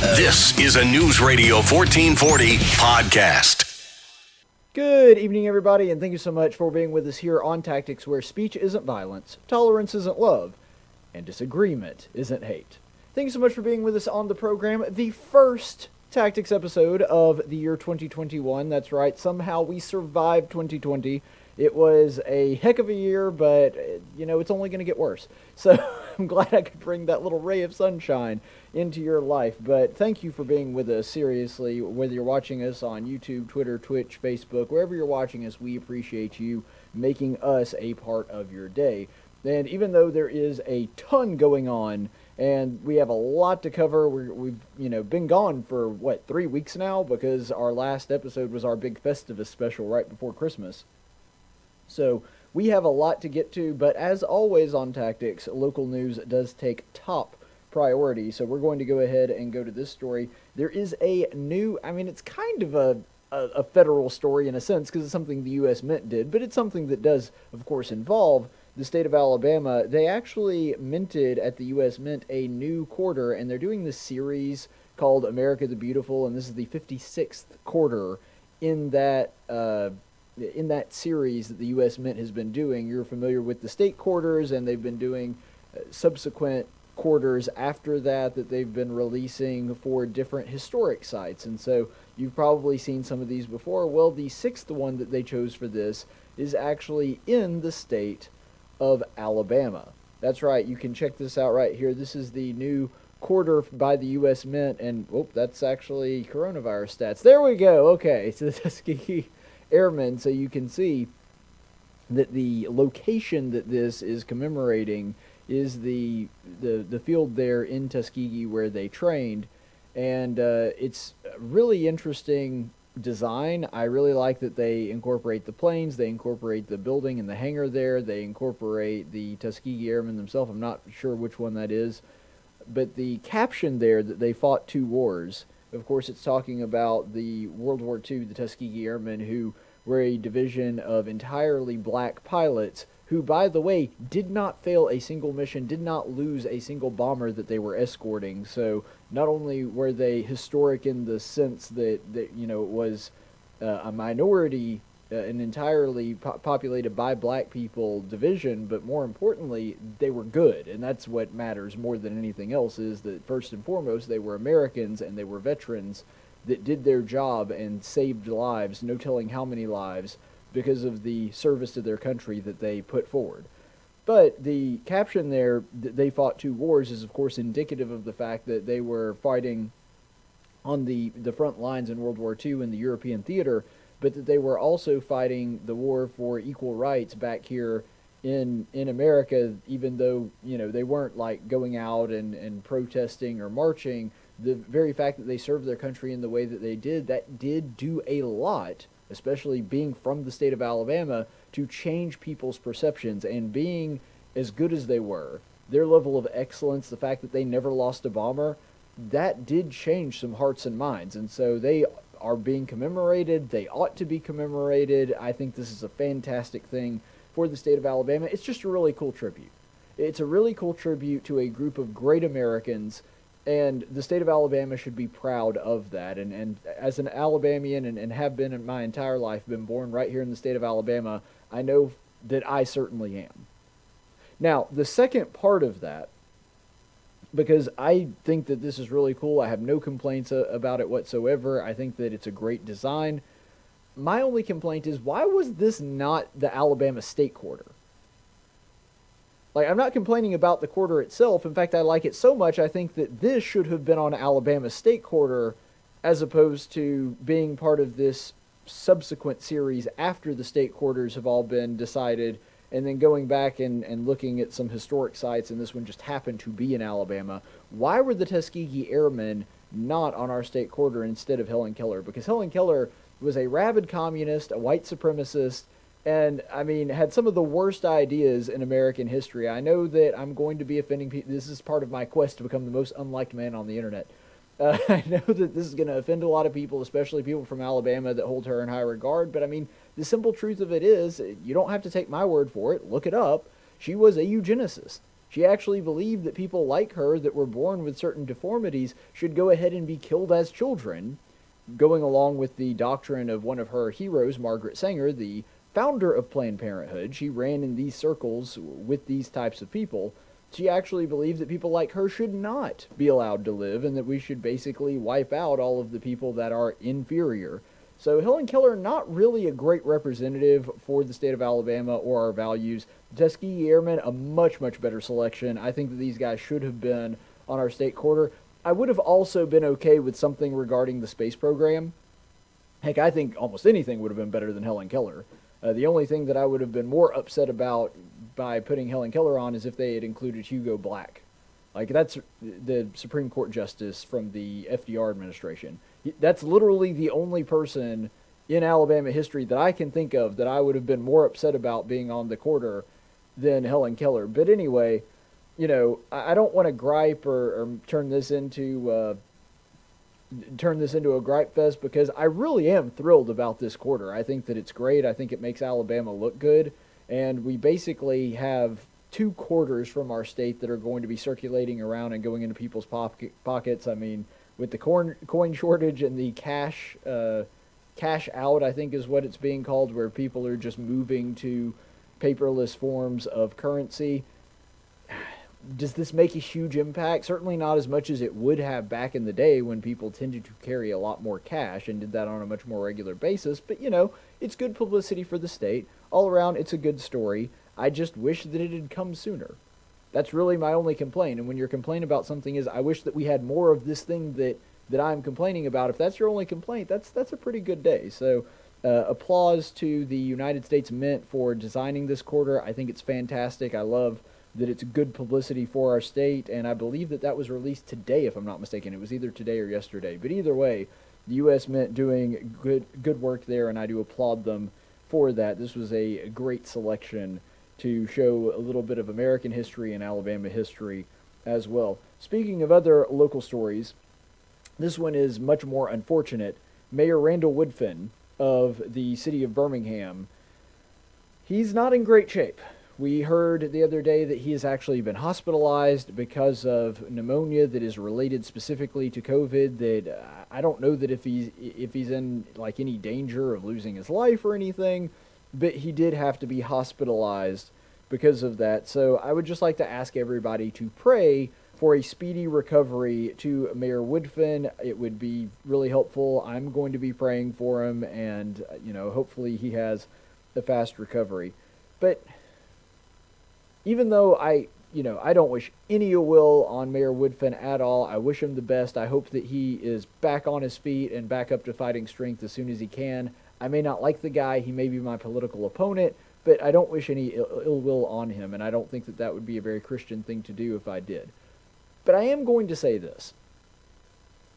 This is a News Radio 1440 podcast. Good evening, everybody, and thank you so much for being with us here on Tactics, where speech isn't violence, tolerance isn't love, and disagreement isn't hate. Thank you so much for being with us on the program. The first Tactics episode of the year 2021. That's right, somehow we survived 2020. It was a heck of a year, but, you know, it's only going to get worse. So I'm glad I could bring that little ray of sunshine into your life. But thank you for being with us, seriously. Whether you're watching us on YouTube, Twitter, Twitch, Facebook, wherever you're watching us, we appreciate you making us a part of your day. And even though there is a ton going on, and we have a lot to cover. we have you know been gone for what three weeks now because our last episode was our big Festivus special right before Christmas. So we have a lot to get to, but as always on Tactics, local news does take top priority. So we're going to go ahead and go to this story. There is a new, I mean, it's kind of a a, a federal story in a sense because it's something the U.S. Mint did, but it's something that does, of course, involve the state of Alabama, they actually minted at the U.S. Mint a new quarter, and they're doing this series called America the Beautiful, and this is the 56th quarter in that uh, in that series that the U.S. Mint has been doing. You're familiar with the state quarters, and they've been doing uh, subsequent quarters after that that they've been releasing for different historic sites, and so you've probably seen some of these before. Well, the sixth one that they chose for this is actually in the state of Alabama. That's right. You can check this out right here. This is the new quarter by the U.S. Mint, and oh, that's actually coronavirus stats. There we go. Okay, so the Tuskegee Airmen. So you can see that the location that this is commemorating is the the the field there in Tuskegee where they trained, and uh, it's really interesting design. I really like that they incorporate the planes, they incorporate the building and the hangar there, they incorporate the Tuskegee Airmen themselves. I'm not sure which one that is. But the caption there that they fought two wars, of course, it's talking about the World War II, the Tuskegee Airmen, who were a division of entirely black pilots who, by the way, did not fail a single mission, did not lose a single bomber that they were escorting. So not only were they historic in the sense that, that you know, it was uh, a minority, uh, an entirely po- populated by black people division, but more importantly, they were good. And that's what matters more than anything else is that first and foremost, they were Americans and they were veterans that did their job and saved lives, no telling how many lives because of the service to their country that they put forward. But the caption there, that they fought two wars, is of course indicative of the fact that they were fighting on the, the front lines in World War II in the European theater, but that they were also fighting the war for equal rights back here in in America, even though you know they weren't like going out and, and protesting or marching. The very fact that they served their country in the way that they did, that did do a lot especially being from the state of Alabama, to change people's perceptions and being as good as they were, their level of excellence, the fact that they never lost a bomber, that did change some hearts and minds. And so they are being commemorated. They ought to be commemorated. I think this is a fantastic thing for the state of Alabama. It's just a really cool tribute. It's a really cool tribute to a group of great Americans and the state of Alabama should be proud of that. And, and as an Alabamian and, and have been in my entire life, been born right here in the state of Alabama, I know that I certainly am. Now, the second part of that, because I think that this is really cool, I have no complaints uh, about it whatsoever. I think that it's a great design. My only complaint is why was this not the Alabama state quarter? Like, I'm not complaining about the quarter itself. In fact, I like it so much, I think that this should have been on Alabama State Quarter as opposed to being part of this subsequent series after the state quarters have all been decided and then going back and, and looking at some historic sites, and this one just happened to be in Alabama. Why were the Tuskegee Airmen not on our state quarter instead of Helen Keller? Because Helen Keller was a rabid communist, a white supremacist, and I mean, had some of the worst ideas in American history. I know that I'm going to be offending people. This is part of my quest to become the most unliked man on the internet. Uh, I know that this is going to offend a lot of people, especially people from Alabama that hold her in high regard. But I mean, the simple truth of it is, you don't have to take my word for it. Look it up. She was a eugenicist. She actually believed that people like her that were born with certain deformities should go ahead and be killed as children, going along with the doctrine of one of her heroes, Margaret Sanger, the founder of Planned Parenthood. She ran in these circles with these types of people. She actually believed that people like her should not be allowed to live and that we should basically wipe out all of the people that are inferior. So Helen Keller, not really a great representative for the state of Alabama or our values. Tuskegee Airmen, a much, much better selection. I think that these guys should have been on our state quarter. I would have also been okay with something regarding the space program. Heck, I think almost anything would have been better than Helen Keller. Uh, the only thing that I would have been more upset about by putting Helen Keller on is if they had included Hugo Black. Like, that's the Supreme Court Justice from the FDR administration that's literally the only person in Alabama history that I can think of that I would have been more upset about being on the quarter than Helen Keller. But anyway, you know, I, don't want to gripe or, or, turn this into uh, turn this into a gripe fest because I really am thrilled about this quarter. I think that it's great. I think it makes Alabama look good, and we basically have two quarters from our state that are going to be circulating around and going into people's pockets. I mean with the coin coin shortage and the cash uh, cash out, I think is what it's being called, where people are just moving to paperless forms of currency. Does this make a huge impact? Certainly not as much as it would have back in the day when people tended to carry a lot more cash and did that on a much more regular basis. But you know, it's good publicity for the state. All around, it's a good story. I just wish that it had come sooner. That's really my only complaint. And when your complaint about something is, I wish that we had more of this thing that that I'm complaining about. If that's your only complaint, that's that's a pretty good day. So. Uh, applause to the United States Mint for designing this quarter. I think it's fantastic. I love that it's good publicity for our state, and I believe that that was released today, if I'm not mistaken. It was either today or yesterday. But either way, the U.S. Mint doing good good work there, and I do applaud them for that. This was a great selection to show a little bit of American history and Alabama history as well. Speaking of other local stories, this one is much more unfortunate. Mayor Randall Woodfin of the city of Birmingham, he's not in great shape. We heard the other day that he has actually been hospitalized because of pneumonia that is related specifically to COVID. That uh, I don't know that if he's if he's in like any danger of losing his life or anything, but he did have to be hospitalized because of that. So I would just like to ask everybody to pray for a speedy recovery to Mayor Woodfin. It would be really helpful. I'm going to be praying for him, and you know, hopefully he has a fast recovery. But even though I, you know, I don't wish any ill will on Mayor Woodfin at all. I wish him the best. I hope that he is back on his feet and back up to fighting strength as soon as he can. I may not like the guy. He may be my political opponent, but I don't wish any Ill, Ill will on him, and I don't think that that would be a very Christian thing to do if I did. But I am going to say this.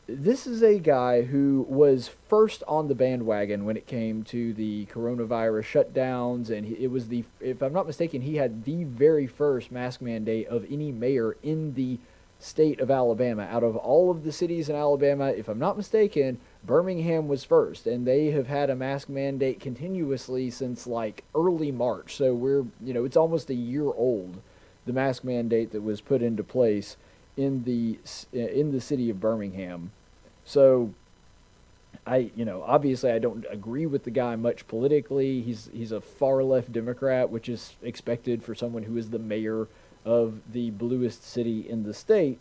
This is a guy who was first on the bandwagon when it came to the coronavirus shutdowns, and it was the, if I'm not mistaken, he had the very first mask mandate of any mayor in the state of Alabama. Out of all of the cities in Alabama, if I'm not mistaken, Birmingham was first, and they have had a mask mandate continuously since like early March. So we're, you know, it's almost a year old, the mask mandate that was put into place in the in the city of Birmingham. So I, you know, obviously I don't agree with the guy much politically. He's he's a far left Democrat, which is expected for someone who is the mayor of the bluest city in the state.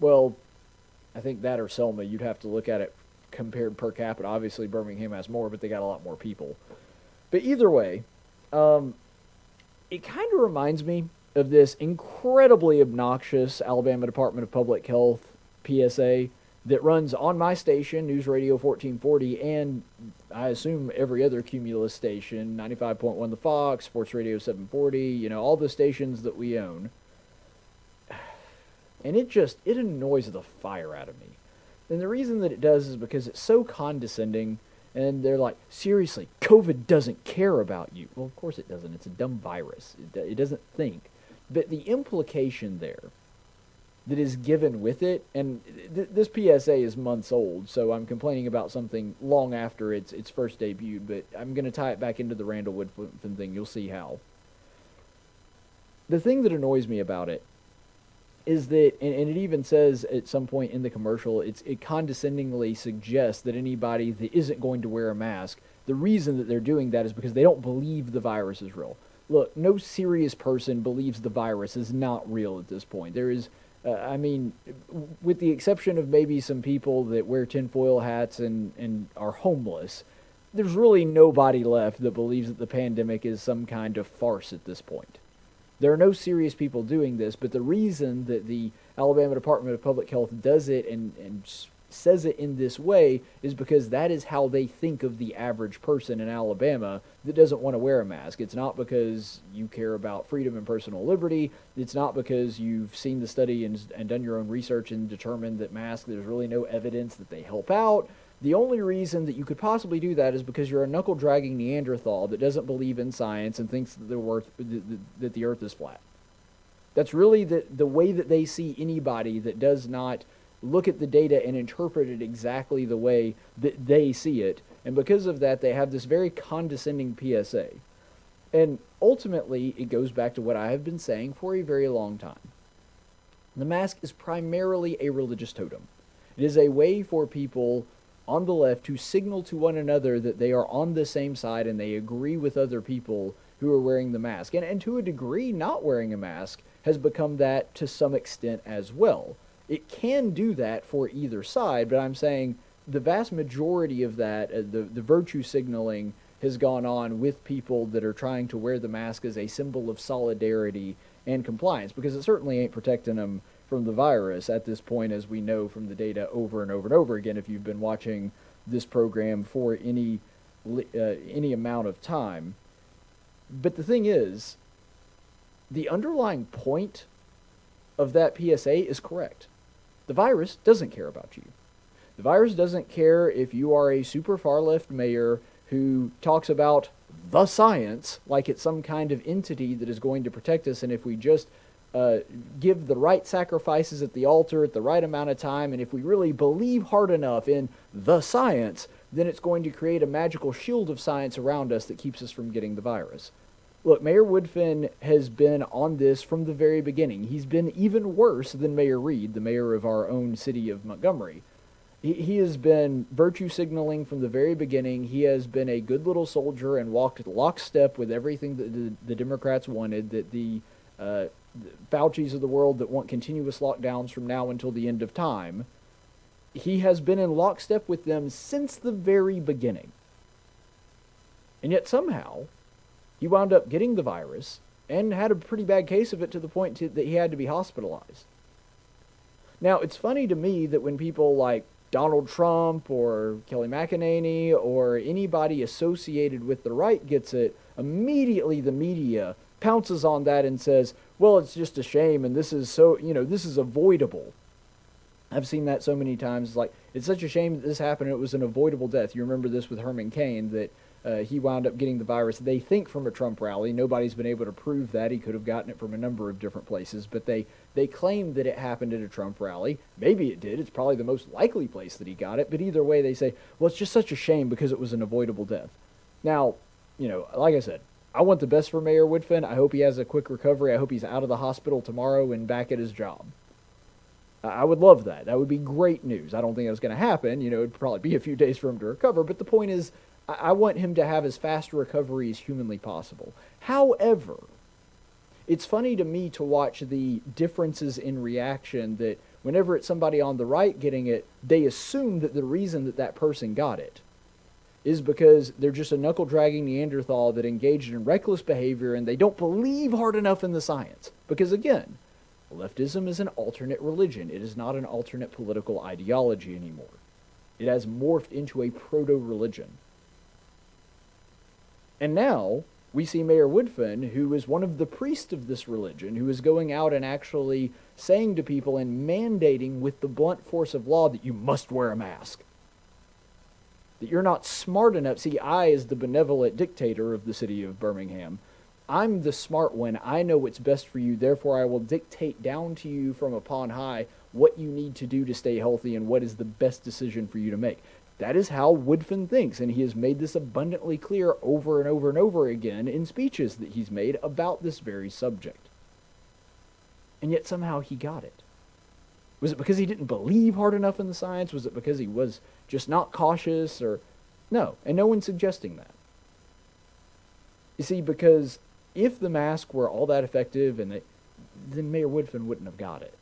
Well, I think that or Selma, you'd have to look at it compared per capita. Obviously, Birmingham has more, but they got a lot more people. But either way, um, it kind of reminds me of this incredibly obnoxious Alabama Department of Public Health PSA that runs on my station, News Radio 1440, and I assume every other Cumulus station, 95.1 The Fox, Sports Radio 740, you know, all the stations that we own and it just it annoys the fire out of me. And the reason that it does is because it's so condescending and they're like, seriously, COVID doesn't care about you. Well, of course it doesn't. It's a dumb virus. It, it doesn't think. But the implication there that is given with it, and th- this PSA is months old, so I'm complaining about something long after its its first debut. But I'm going to tie it back into the Randall Woodfin thing. You'll see how. the thing that annoys me about it is that, and, and, it even says at some point in the commercial, it's, it condescendingly suggests that anybody that isn't going to wear a mask, the reason that they're doing that is because they don't believe the virus is real. Look, no serious person believes the virus is not real at this point. There is, uh, I mean, with the exception of maybe some people that wear tinfoil hats and, and are homeless, there's really nobody left that believes that the pandemic is some kind of farce at this point. There are no serious people doing this, but the reason that the Alabama Department of Public Health does it and, and says it in this way is because that is how they think of the average person in Alabama that doesn't want to wear a mask. It's not because you care about freedom and personal liberty. It's not because you've seen the study and, and done your own research and determined that masks, there's really no evidence that they help out. The only reason that you could possibly do that is because you're a knuckle dragging Neanderthal that doesn't believe in science and thinks that the earth, that the earth is flat. That's really the, the way that they see anybody that does not look at the data and interpret it exactly the way that they see it. And because of that, they have this very condescending PSA. And ultimately, it goes back to what I have been saying for a very long time. The mask is primarily a religious totem. It is a way for people on the left to signal to one another that they are on the same side and they agree with other people who are wearing the mask. And, and to a degree, not wearing a mask has become that to some extent as well. It can do that for either side, but I'm saying the vast majority of that, uh, the, the virtue signaling, has gone on with people that are trying to wear the mask as a symbol of solidarity and compliance because it certainly ain't protecting them from the virus at this point, as we know from the data over and over and over again. If you've been watching this program for any uh, any amount of time, but the thing is, the underlying point of that PSA is correct. The virus doesn't care about you. The virus doesn't care if you are a super far left mayor who talks about the science like it's some kind of entity that is going to protect us, and if we just uh, give the right sacrifices at the altar at the right amount of time, and if we really believe hard enough in the science, then it's going to create a magical shield of science around us that keeps us from getting the virus. Look, Mayor Woodfin has been on this from the very beginning. He's been even worse than Mayor Reed, the mayor of our own city of Montgomery. He, he has been virtue signaling from the very beginning. He has been a good little soldier and walked lockstep with everything that the, the Democrats wanted, that the uh, Fauci's of the world that want continuous lockdowns from now until the end of time. He has been in lockstep with them since the very beginning. And yet somehow, he wound up getting the virus and had a pretty bad case of it to the point to, that he had to be hospitalized. Now, it's funny to me that when people like Donald Trump or Kayleigh McEnany or anybody associated with the right gets it, immediately the media pounces on that and says, well, it's just a shame and this is so, you know, this is avoidable. I've seen that so many times. It's Like, it's such a shame that this happened. It was an avoidable death. You remember this with Herman Cain that uh, he wound up getting the virus, they think, from a Trump rally. Nobody's been able to prove that. He could have gotten it from a number of different places, but they, they claim that it happened at a Trump rally. Maybe it did. It's probably the most likely place that he got it, but either way, they say, well, it's just such a shame because it was an avoidable death. Now, you know, like I said, I want the best for Mayor Woodfin. I hope he has a quick recovery. I hope he's out of the hospital tomorrow and back at his job. I would love that. That would be great news. I don't think that's going to happen. You know, it'd probably be a few days for him to recover. But the point is, I want him to have as fast a recovery as humanly possible. However, it's funny to me to watch the differences in reaction that whenever it's somebody on the right getting it, they assume that the reason that that person got it is because they're just a knuckle dragging Neanderthal that engaged in reckless behavior and they don't believe hard enough in the science. Because again, leftism is an alternate religion, it is not an alternate political ideology anymore. It has morphed into a proto religion. And now we see Mayor Woodfin, who is one of the priests of this religion, who is going out and actually saying to people and mandating with the blunt force of law that you must wear a mask that you're not smart enough. See, I, as the benevolent dictator of the city of Birmingham, I'm the smart one. I know what's best for you. Therefore, I will dictate down to you from upon high what you need to do to stay healthy and what is the best decision for you to make. That is how Woodfin thinks, and he has made this abundantly clear over and over and over again in speeches that he's made about this very subject. and yet somehow he got it. Was it because he didn't believe hard enough in the science? Was it because he was just not cautious? Or no, and no one's suggesting that. You see, because if the mask were all that effective, and they, then Mayor Woodfin wouldn't have got it.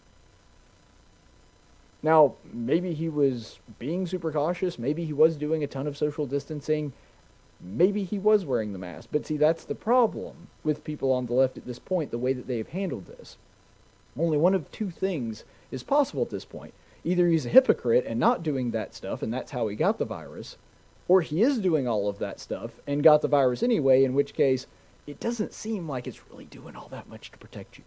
Now, maybe he was being super cautious. Maybe he was doing a ton of social distancing. Maybe he was wearing the mask. But see, that's the problem with people on the left at this point, the way that they've handled this. Only one of two things is possible at this point. Either he's a hypocrite and not doing that stuff, and that's how he got the virus, or he is doing all of that stuff and got the virus anyway, in which case it doesn't seem like it's really doing all that much to protect you.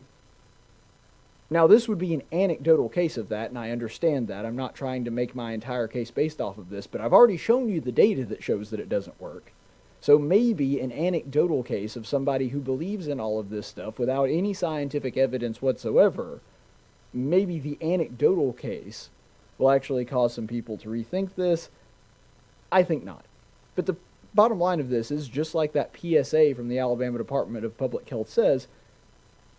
Now, this would be an anecdotal case of that, and I understand that. I'm not trying to make my entire case based off of this, but I've already shown you the data that shows that it doesn't work. So maybe an anecdotal case of somebody who believes in all of this stuff without any scientific evidence whatsoever, maybe the anecdotal case will actually cause some people to rethink this. I think not. But the bottom line of this is just like that PSA from the Alabama Department of Public Health says,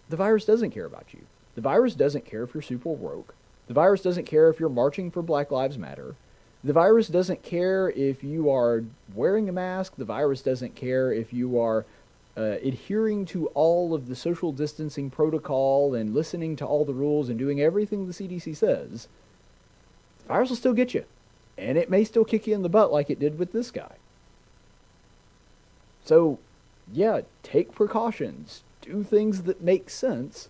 the virus doesn't care about you. The virus doesn't care if you're super woke. The virus doesn't care if you're marching for Black Lives Matter. The virus doesn't care if you are wearing a mask. The virus doesn't care if you are uh, adhering to all of the social distancing protocol and listening to all the rules and doing everything the CDC says. The virus will still get you. And it may still kick you in the butt like it did with this guy. So, yeah, take precautions. Do things that make sense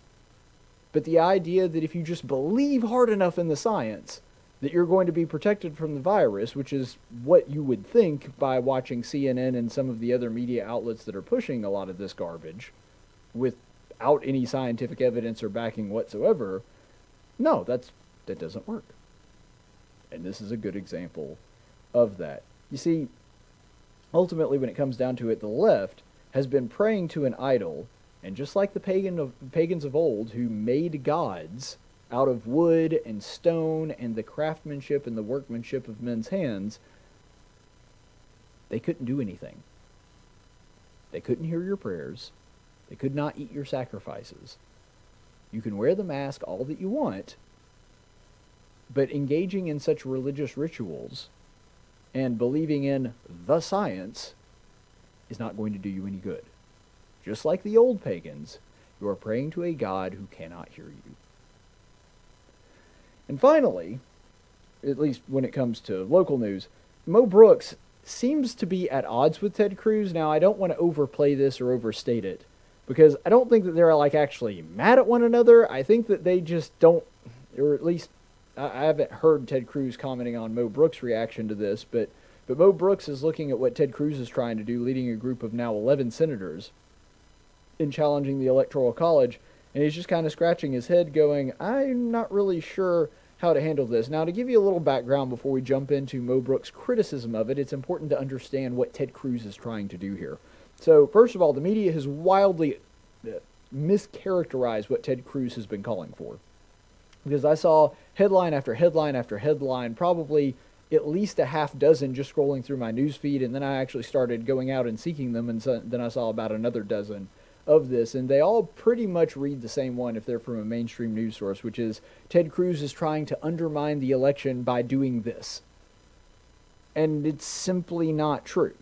but the idea that if you just believe hard enough in the science, that you're going to be protected from the virus, which is what you would think by watching CNN and some of the other media outlets that are pushing a lot of this garbage without any scientific evidence or backing whatsoever. No, that's that doesn't work. And this is a good example of that. You see, ultimately when it comes down to it, the left has been praying to an idol and just like the pagan of, pagans of old who made gods out of wood and stone and the craftsmanship and the workmanship of men's hands, they couldn't do anything. They couldn't hear your prayers. They could not eat your sacrifices. You can wear the mask all that you want, but engaging in such religious rituals and believing in the science is not going to do you any good. Just like the old pagans, you are praying to a God who cannot hear you. And finally, at least when it comes to local news, Mo Brooks seems to be at odds with Ted Cruz. Now, I don't want to overplay this or overstate it because I don't think that they're like actually mad at one another. I think that they just don't, or at least I haven't heard Ted Cruz commenting on Mo Brooks' reaction to this, but but Mo Brooks is looking at what Ted Cruz is trying to do, leading a group of now 11 senators in challenging the Electoral College, and he's just kind of scratching his head, going, I'm not really sure how to handle this. Now, to give you a little background before we jump into Mo Brooks' criticism of it, it's important to understand what Ted Cruz is trying to do here. So, first of all, the media has wildly uh, mischaracterized what Ted Cruz has been calling for. Because I saw headline after headline after headline, probably at least a half dozen just scrolling through my news feed, and then I actually started going out and seeking them, and so, then I saw about another dozen of this, and they all pretty much read the same one if they're from a mainstream news source, which is Ted Cruz is trying to undermine the election by doing this. And it's simply not true.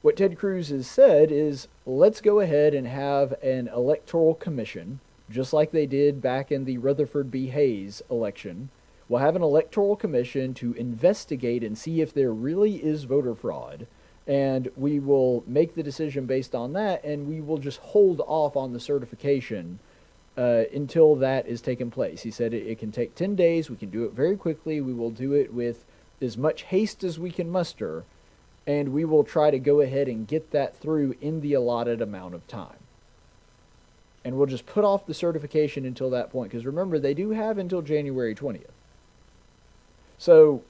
What Ted Cruz has said is let's go ahead and have an electoral commission, just like they did back in the Rutherford B. Hayes election. We'll have an electoral commission to investigate and see if there really is voter fraud and we will make the decision based on that, and we will just hold off on the certification uh, until that is taken place. He said it, it, can take 10 days. We can do it very quickly. We will do it with as much haste as we can muster, and we will try to go ahead and get that through in the allotted amount of time. And we'll just put off the certification until that point, because remember, they do have until January 20th. So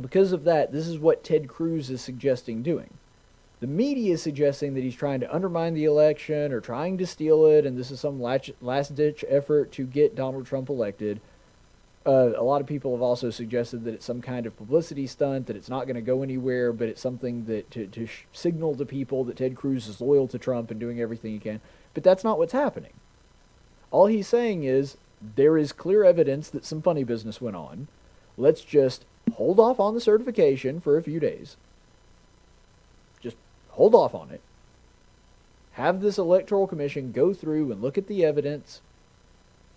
because of that, this is what Ted Cruz is suggesting doing. The media is suggesting that he's trying to undermine the election or trying to steal it, and this is some last ditch effort to get Donald Trump elected. Uh, a lot of people have also suggested that it's some kind of publicity stunt, that it's not going to go anywhere, but it's something that to, to sh- signal to people that Ted Cruz is loyal to Trump and doing everything he can. But that's not what's happening. All he's saying is there is clear evidence that some funny business went on. Let's just hold off on the certification for a few days. Just hold off on it. Have this electoral commission go through and look at the evidence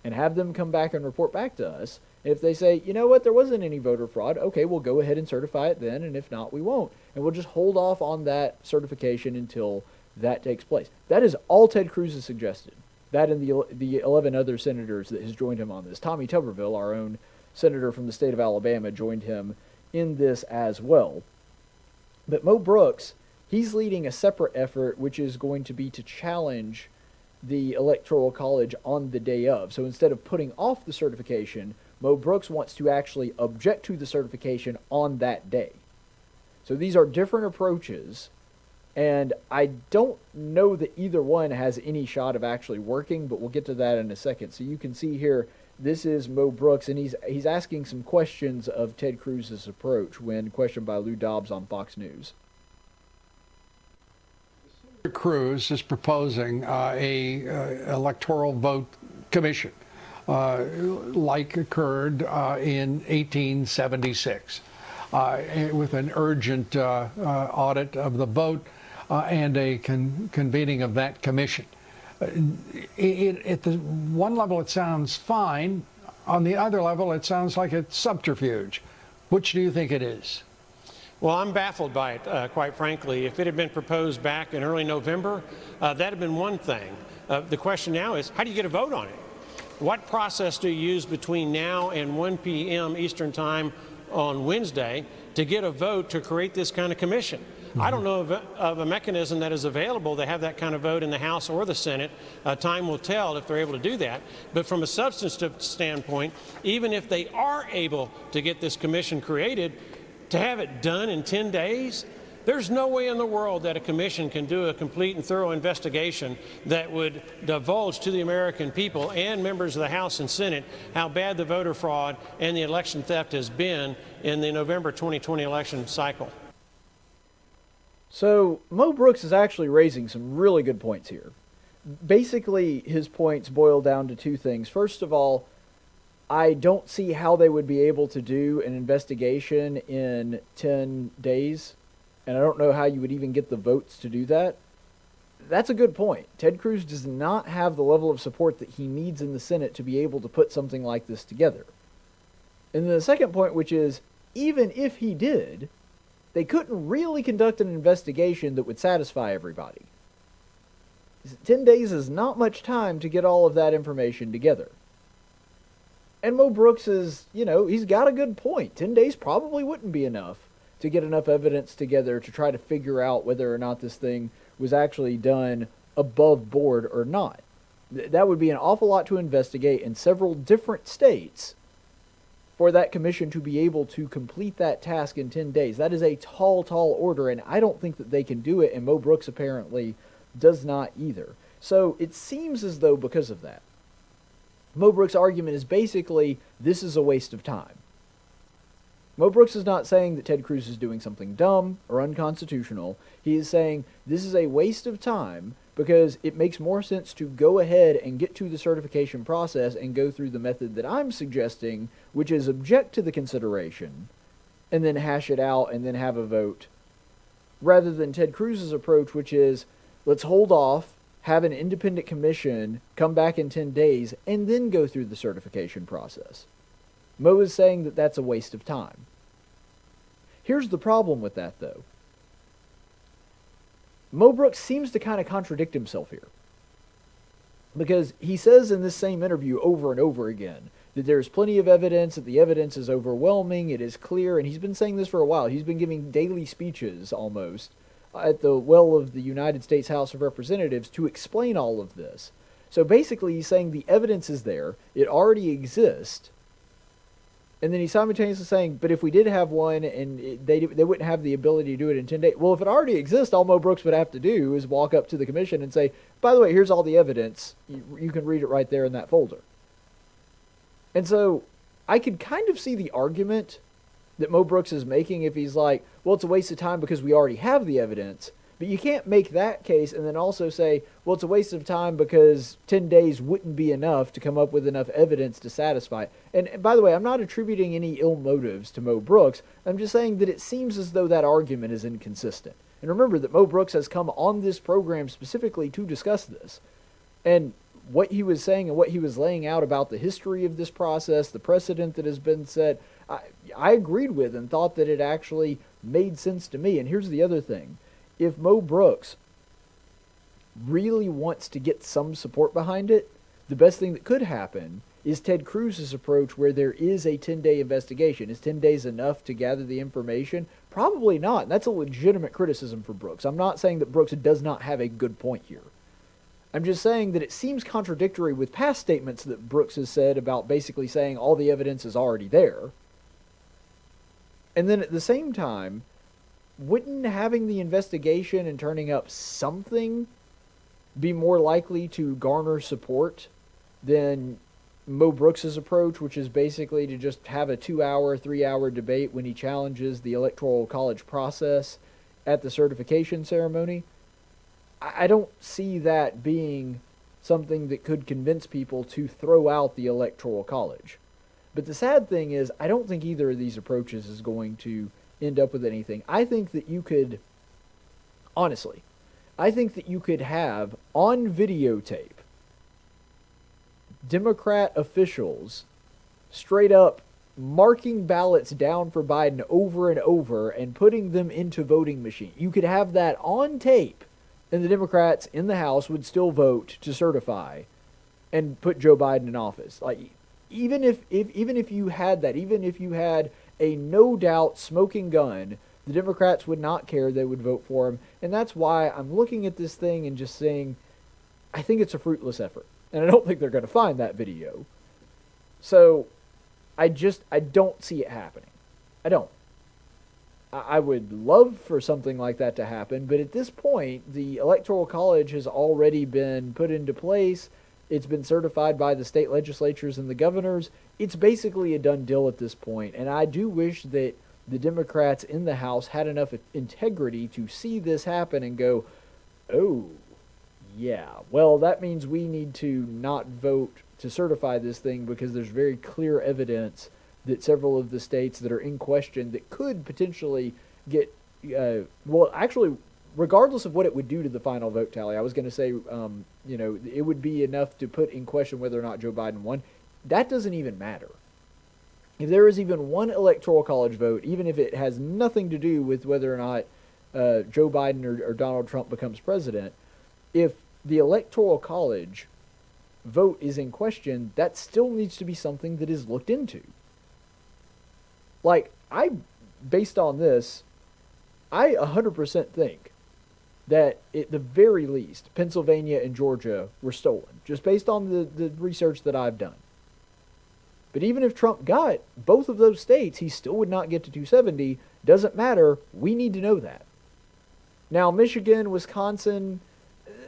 and have them come back and report back to us. If they say, you know what, there wasn't any voter fraud, okay, we'll go ahead and certify it then, and if not, we won't. And we'll just hold off on that certification until that takes place. That is all Ted Cruz has suggested. That and the the 11 other senators that has joined him on this. Tommy Tuberville, our own senator from the state of Alabama, joined him in this as well. But Mo Brooks, he's leading a separate effort, which is going to be to challenge the Electoral College on the day of. So instead of putting off the certification, Mo Brooks wants to actually object to the certification on that day. So these are different approaches, and I don't know that either one has any shot of actually working, but we'll get to that in a second. So you can see here, this is Mo Brooks, and he's he's asking some questions of Ted Cruz's approach when questioned by Lou Dobbs on Fox News. Cruz is proposing uh, a uh, electoral vote commission, uh, like occurred uh, in 1876, uh, with an urgent uh, audit of the vote and a con- convening of that commission. It, at the one level, it sounds fine. On the other level, it sounds like it's subterfuge. Which do you think it is? Well, I'm baffled by it, uh, quite frankly. If it had been proposed back in early November, uh, that had been one thing. Uh, the question now is, how do you get a vote on it? What process do you use between now and 1 p.m. Eastern Time on Wednesday to get a vote to create this kind of commission? Mm-hmm. I don't know of a, of a, mechanism that is available to have that kind of vote in the House or the Senate. Uh, time will tell if they're able to do that. But from a substantive standpoint, even if they are able to get this commission created, to have it done in 10 days, there's no way in the world that a commission can do a complete and thorough investigation that would divulge to the American people and members of the House and Senate how bad the voter fraud and the election theft has been in the November 2020 election cycle. So, Mo Brooks is actually raising some really good points here. Basically, his points boil down to two things. First of all, I don't see how they would be able to do an investigation in 10 days, and I don't know how you would even get the votes to do that. That's a good point. Ted Cruz does not have the level of support that he needs in the Senate to be able to put something like this together. And then the second point, which is even if he did, they couldn't really conduct an investigation that would satisfy everybody. 10 days is not much time to get all of that information together. And Mo Brooks is, you know, he's got a good point. 10 days probably wouldn't be enough to get enough evidence together to try to figure out whether or not this thing was actually done above board or not. That would be an awful lot to investigate in several different states for that commission to be able to complete that task in 10 days. That is a tall, tall order, and I don't think that they can do it, and Mo Brooks apparently does not either. So it seems as though because of that, Mo Brooks' argument is basically this is a waste of time. Mo Brooks is not saying that Ted Cruz is doing something dumb or unconstitutional. He is saying this is a waste of time because it makes more sense to go ahead and get to the certification process and go through the method that I'm suggesting, which is object to the consideration and then hash it out and then have a vote, rather than Ted Cruz's approach, which is let's hold off have an independent commission come back in 10 days, and then go through the certification process. Mo is saying that that's a waste of time. Here's the problem with that, though. Mo Brooks seems to kind of contradict himself here. Because he says in this same interview over and over again that there's plenty of evidence, that the evidence is overwhelming, it is clear, and he's been saying this for a while. He's been giving daily speeches almost at the well of the United States House of Representatives to explain all of this. So basically, he's saying the evidence is there, it already exists, and then he's simultaneously saying, but if we did have one and it, they they wouldn't have the ability to do it in 10 days. Well, if it already exists, all Mo Brooks would have to do is walk up to the commission and say, by the way, here's all the evidence. You, you can read it right there in that folder. And so I could kind of see the argument that Mo Brooks is making if he's like, well, it's a waste of time because we already have the evidence. But you can't make that case and then also say, well, it's a waste of time because 10 days wouldn't be enough to come up with enough evidence to satisfy it. And by the way, I'm not attributing any ill motives to Mo Brooks. I'm just saying that it seems as though that argument is inconsistent. And remember that Mo Brooks has come on this program specifically to discuss this. And what he was saying and what he was laying out about the history of this process, the precedent that has been set, I, I agreed with and thought that it actually made sense to me. And here's the other thing if Mo Brooks really wants to get some support behind it, the best thing that could happen is Ted Cruz's approach where there is a 10 day investigation. Is 10 days enough to gather the information? Probably not. And that's a legitimate criticism for Brooks. I'm not saying that Brooks does not have a good point here. I'm just saying that it seems contradictory with past statements that Brooks has said about basically saying all the evidence is already there. And then at the same time, wouldn't having the investigation and turning up something be more likely to garner support than Mo Brooks's approach, which is basically to just have a two-hour, three-hour debate when he challenges the electoral college process at the certification ceremony? I don't see that being something that could convince people to throw out the electoral college. But the sad thing is, I don't think either of these approaches is going to end up with anything. I think that you could, honestly, I think that you could have on videotape Democrat officials straight up marking ballots down for Biden over and over and putting them into voting machine. You could have that on tape and the Democrats in the House would still vote to certify and put Joe Biden in office. Like even if, if even if you had that, even if you had a no doubt smoking gun, the Democrats would not care. They would vote for him. And that's why I'm looking at this thing and just saying, I think it's a fruitless effort. And I don't think they're going to find that video. So I just, I don't see it happening. I don't. I would love for something like that to happen, but at this point, the Electoral College has already been put into place. It's been certified by the state legislatures and the governors. It's basically a done deal at this point, and I do wish that the Democrats in the House had enough integrity to see this happen and go, oh, yeah, well, that means we need to not vote to certify this thing because there's very clear evidence that several of the states that are in question that could potentially get, uh, well, actually, regardless of what it would do to the final vote tally, I was going to say, um, you know, it would be enough to put in question whether or not Joe Biden won. That doesn't even matter. If there is even one electoral college vote, even if it has nothing to do with whether or not uh, Joe Biden or, or Donald Trump becomes president, if the electoral college vote is in question, that still needs to be something that is looked into. Like, I, based on this, I 100% think that at the very least, Pennsylvania and Georgia were stolen, just based on the, the research that I've done. But even if Trump got both of those states, he still would not get to 270. Doesn't matter. We need to know that. Now, Michigan, Wisconsin,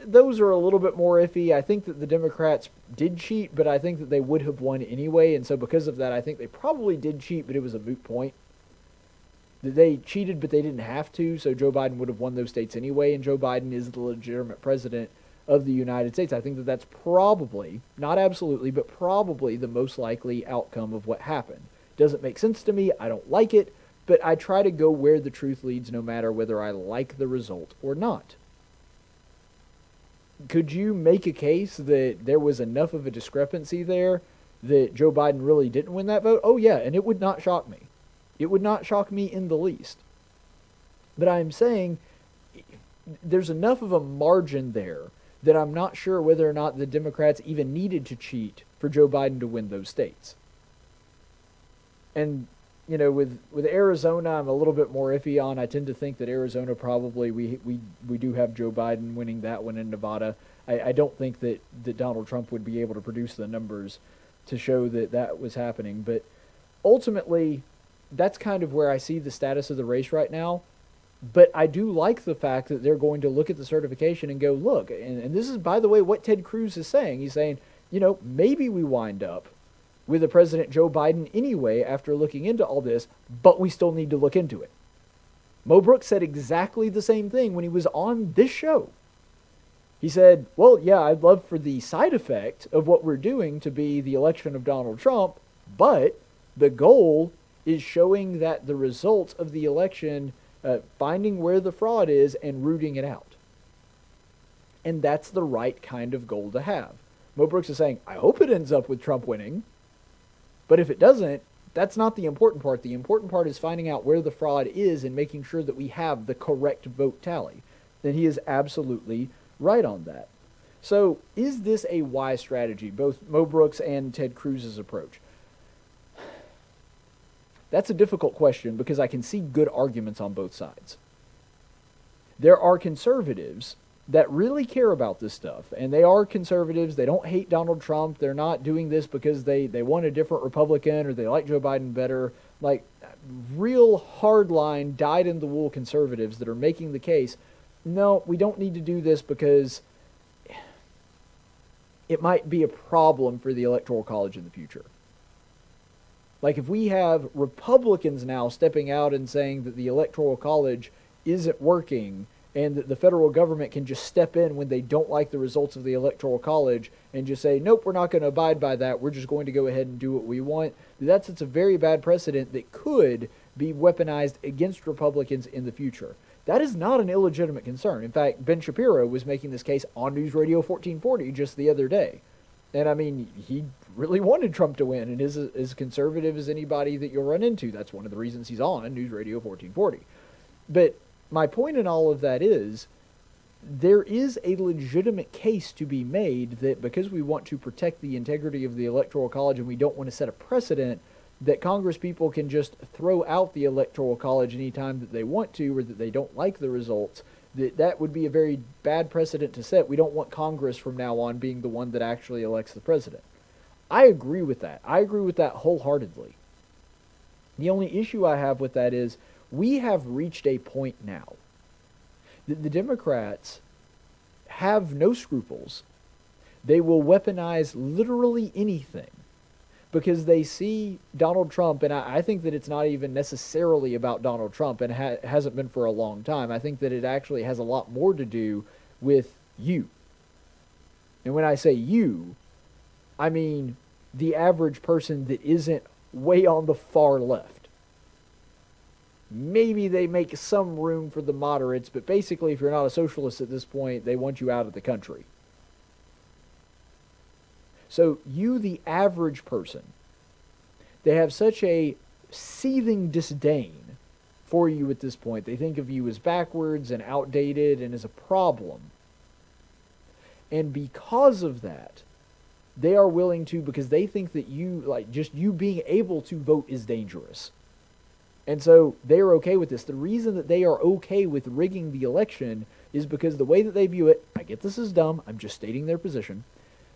those are a little bit more iffy. I think that the Democrats did cheat, but I think that they would have won anyway. And so, because of that, I think they probably did cheat, but it was a moot point they cheated, but they didn't have to. So Joe Biden would have won those states anyway, and Joe Biden is the legitimate president of the United States. I think that that's probably, not absolutely, but probably the most likely outcome of what happened. Doesn't make sense to me. I don't like it, but I try to go where the truth leads no matter whether I like the result or not. Could you make a case that there was enough of a discrepancy there that Joe Biden really didn't win that vote? Oh, yeah, and it would not shock me. It would not shock me in the least. But I'm saying there's enough of a margin there that I'm not sure whether or not the Democrats even needed to cheat for Joe Biden to win those states. And you know, with with Arizona, I'm a little bit more iffy on. I tend to think that Arizona probably we we we do have Joe Biden winning that one in Nevada. I, I don't think that that Donald Trump would be able to produce the numbers to show that that was happening. But ultimately, that's kind of where I see the status of the race right now. But I do like the fact that they're going to look at the certification and go, look, and, and this is, by the way, what Ted Cruz is saying. He's saying, you know, maybe we wind up with a President Joe Biden anyway after looking into all this, but we still need to look into it. Mo Brooks said exactly the same thing when he was on this show. He said, Well, yeah, I'd love for the side effect of what we're doing to be the election of Donald Trump, but the goal is showing that the results of the election, uh, finding where the fraud is and rooting it out. And that's the right kind of goal to have. Mo Brooks is saying, I hope it ends up with Trump winning, but if it doesn't, that's not the important part. The important part is finding out where the fraud is and making sure that we have the correct vote tally. Then he is absolutely right on that. So, is this a wise strategy, both Mo Brooks and Ted Cruz's approach? That's a difficult question because I can see good arguments on both sides. There are conservatives that really care about this stuff, and they are conservatives. They don't hate Donald Trump. They're not doing this because they, they want a different Republican or they like Joe Biden better. Like, real hardline, dyed in the wool conservatives that are making the case no, we don't need to do this because it might be a problem for the Electoral College in the future. Like if we have Republicans now stepping out and saying that the Electoral College isn't working and that the federal government can just step in when they don't like the results of the Electoral College and just say, nope, we're not going to abide by that. We're just going to go ahead and do what we want. That's it's a very bad precedent that could be weaponized against Republicans in the future. That is not an illegitimate concern. In fact, Ben Shapiro was making this case on News Radio 1440 just the other day. And I mean, he really wanted Trump to win and is as conservative as anybody that you'll run into. That's one of the reasons he's on News Radio 1440. But my point in all of that is there is a legitimate case to be made that because we want to protect the integrity of the Electoral College and we don't want to set a precedent, that Congress people can just throw out the Electoral College anytime that they want to or that they don't like the results. That that would be a very bad precedent to set. We don't want Congress from now on being the one that actually elects the president. I agree with that. I agree with that wholeheartedly. The only issue I have with that is we have reached a point now that the Democrats have no scruples. They will weaponize literally anything because they see Donald Trump, and I, I, think that it's not even necessarily about Donald Trump, and ha- hasn't been for a long time. I think that it actually has a lot more to do with you. And when I say you, I mean the average person that isn't way on the far left. Maybe they make some room for the moderates, but basically, if you're not a socialist at this point, they want you out of the country. So, you, the average person, they have such a seething disdain for you at this point. They think of you as backwards and outdated and as a problem. And because of that, they are willing to, because they think that you, like, just you being able to vote is dangerous. And so they are okay with this. The reason that they are okay with rigging the election is because the way that they view it, I get this is dumb, I'm just stating their position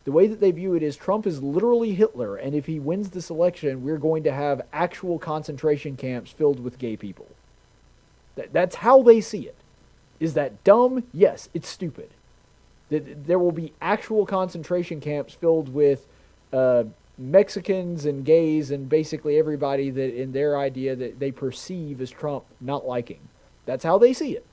the way that they view it is Trump is literally Hitler, and if he wins this election, we're going to have actual concentration camps filled with gay people. That, that's how they see it. Is that dumb? Yes, it's stupid. That there will be actual concentration camps filled with uh, Mexicans and gays and basically everybody that in their idea that they perceive as Trump not liking. That's how they see it.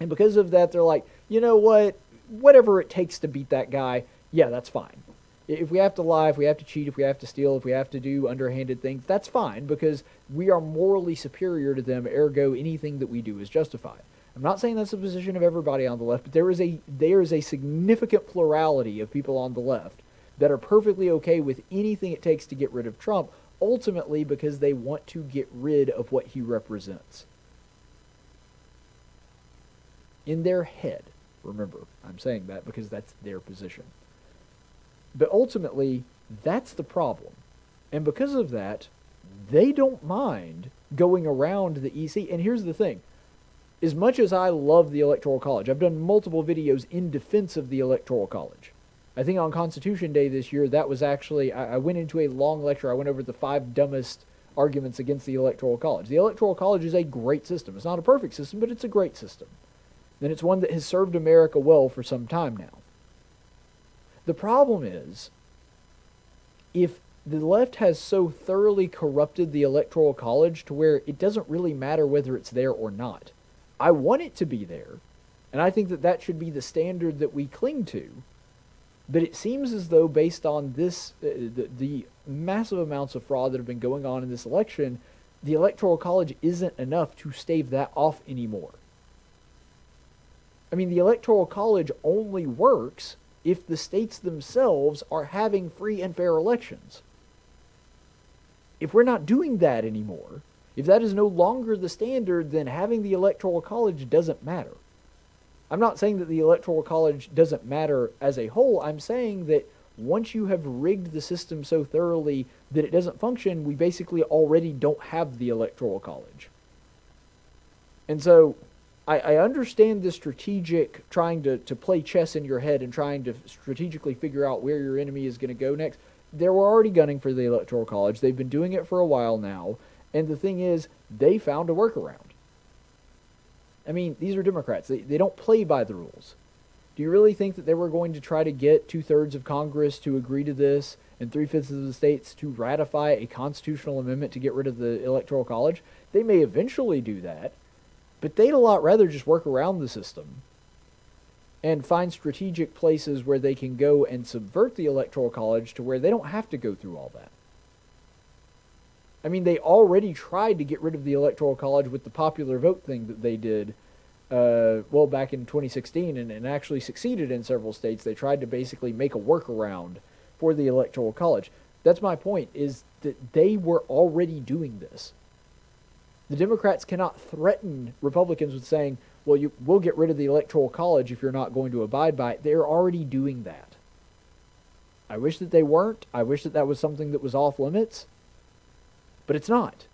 And because of that, they're like, you know what? Whatever it takes to beat that guy, yeah, that's fine. If we have to lie, if we have to cheat, if we have to steal, if we have to do underhanded things, that's fine because we are morally superior to them, ergo anything that we do is justified. I'm not saying that's the position of everybody on the left, but there is a there is a significant plurality of people on the left that are perfectly okay with anything it takes to get rid of Trump, ultimately because they want to get rid of what he represents. In their head, remember, I'm saying that because that's their position. But ultimately, that's the problem. And because of that, they don't mind going around the EC. And here's the thing as much as I love the Electoral College, I've done multiple videos in defense of the Electoral College. I think on Constitution Day this year, that was actually, I, I went into a long lecture. I went over the five dumbest arguments against the Electoral College. The Electoral College is a great system. It's not a perfect system, but it's a great system. And it's one that has served America well for some time now. The problem is, if the left has so thoroughly corrupted the electoral college to where it doesn't really matter whether it's there or not. I want it to be there, and I think that that should be the standard that we cling to. But it seems as though, based on this, uh, the, the massive amounts of fraud that have been going on in this election, the electoral college isn't enough to stave that off anymore. I mean, the electoral college only works if the states themselves are having free and fair elections. If we're not doing that anymore, if that is no longer the standard, then having the electoral college doesn't matter. I'm not saying that the electoral college doesn't matter as a whole. I'm saying that once you have rigged the system so thoroughly that it doesn't function, we basically already don't have the electoral college. And so I, I understand the strategic trying to, to play chess in your head and trying to strategically figure out where your enemy is going to go next. They were already gunning for the electoral college. They've been doing it for a while now. And the thing is, they found a workaround. I mean, these are Democrats. They, they don't play by the rules. Do you really think that they were going to try to get two thirds of Congress to agree to this and three fifths of the states to ratify a constitutional amendment to get rid of the Electoral College? They may eventually do that, but they'd a lot rather just work around the system and find strategic places where they can go and subvert the Electoral College to where they don't have to go through all that. I mean, they already tried to get rid of the Electoral College with the popular vote thing that they did, uh, well, back in 2016, and, and actually succeeded in several states. They tried to basically make a workaround for the Electoral College. That's my point, is that they were already doing this. The Democrats cannot threaten Republicans with saying, well, you, we'll get rid of the Electoral College if you're not going to abide by it. They're already doing that. I wish that they weren't. I wish that that was something that was off limits but it's not.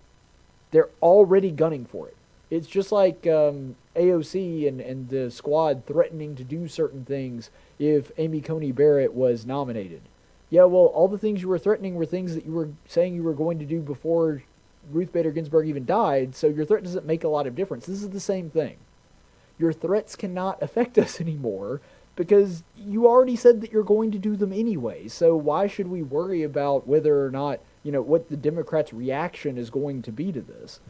They're already gunning for it. It's just like um, AOC and, and the squad threatening to do certain things if Amy Coney Barrett was nominated. Yeah, well, all the things you were threatening were things that you were saying you were going to do before Ruth Bader Ginsburg even died, so your threat doesn't make a lot of difference. This is the same thing. Your threats cannot affect us anymore because you already said that you're going to do them anyway. So why should we worry about whether or not you know what the Democrats' reaction is going to be to this.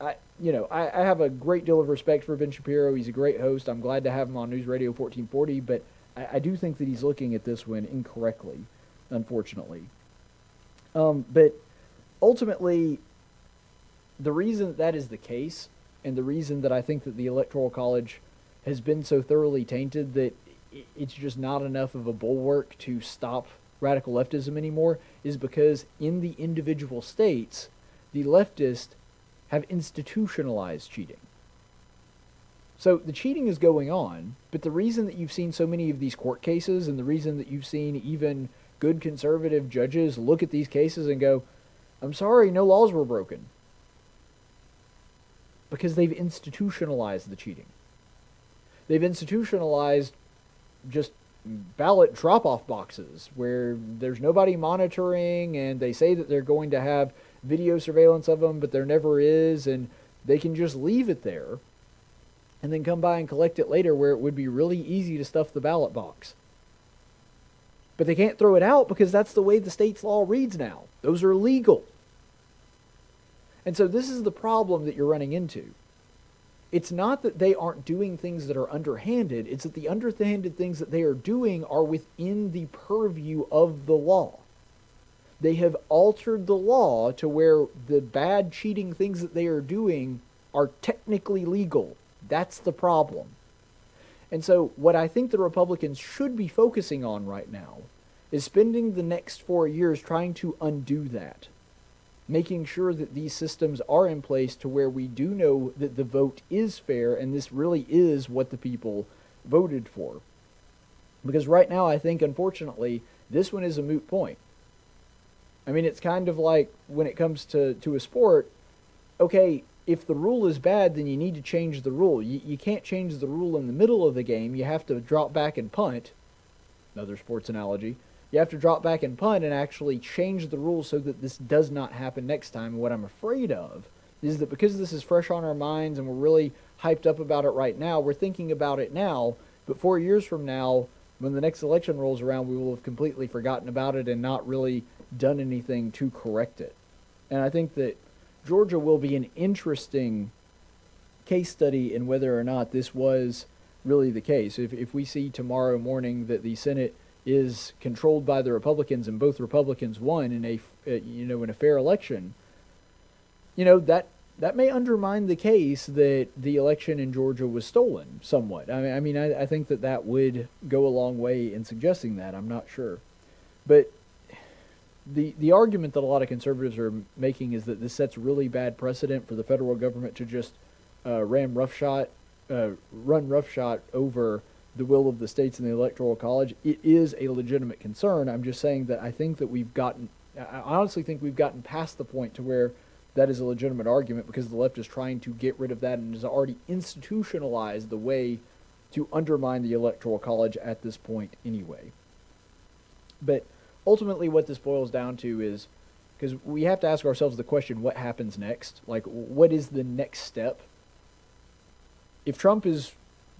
I, you know, I, I have a great deal of respect for Ben Shapiro. He's a great host. I'm glad to have him on News Radio 1440, but I, I do think that he's looking at this one incorrectly, unfortunately. Um, but ultimately, the reason that, that is the case, and the reason that I think that the Electoral College has been so thoroughly tainted that it's just not enough of a bulwark to stop radical leftism anymore is because in the individual states, the leftists have institutionalized cheating. So the cheating is going on, but the reason that you've seen so many of these court cases and the reason that you've seen even good conservative judges look at these cases and go, I'm sorry, no laws were broken. Because they've institutionalized the cheating. They've institutionalized just ballot drop off boxes where there's nobody monitoring and they say that they're going to have video surveillance of them, but there never is, and they can just leave it there and then come by and collect it later where it would be really easy to stuff the ballot box. But they can't throw it out because that's the way the state's law reads now. Those are legal. And so this is the problem that you're running into it's not that they aren't doing things that are underhanded, it's that the underhanded things that they are doing are within the purview of the law. They have altered the law to where the bad cheating things that they are doing are technically legal. That's the problem. And so, what I think the Republicans should be focusing on right now is spending the next four years trying to undo that making sure that these systems are in place to where we do know that the vote is fair and this really is what the people voted for. Because right now, I think, unfortunately, this one is a moot point. I mean, it's kind of like when it comes to, to a sport, okay, if the rule is bad, then you need to change the rule. You, you can't change the rule in the middle of the game. You have to drop back and punt. Another sports analogy you have to drop back and punt and actually change the rule so that this does not happen next time. And what I'm afraid of is that because this is fresh on our minds and we're really hyped up about it right now, we're thinking about it now, but four years from now, when the next election rolls around, we will have completely forgotten about it and not really done anything to correct it. And I think that Georgia will be an interesting case study in whether or not this was really the case. If, if we see tomorrow morning that the Senate is controlled by the Republicans and both Republicans won in a uh, you know in a fair election, you know that that may undermine the case that the election in Georgia was stolen somewhat. I mean, I mean, I, I think that that would go a long way in suggesting that. I'm not sure, but the the argument that a lot of conservatives are making is that this sets really bad precedent for the federal government to just uh, ram roughshod, uh, run roughshod over the will of the states in the electoral college. It is a legitimate concern. I'm just saying that I think that we've gotten. I honestly think we've gotten past the point to where that is a legitimate argument because the left is trying to get rid of that and has already institutionalized the way to undermine the electoral college at this point anyway. But ultimately what this boils down to is because we have to ask ourselves the question what happens next? Like what is the next step? If trump is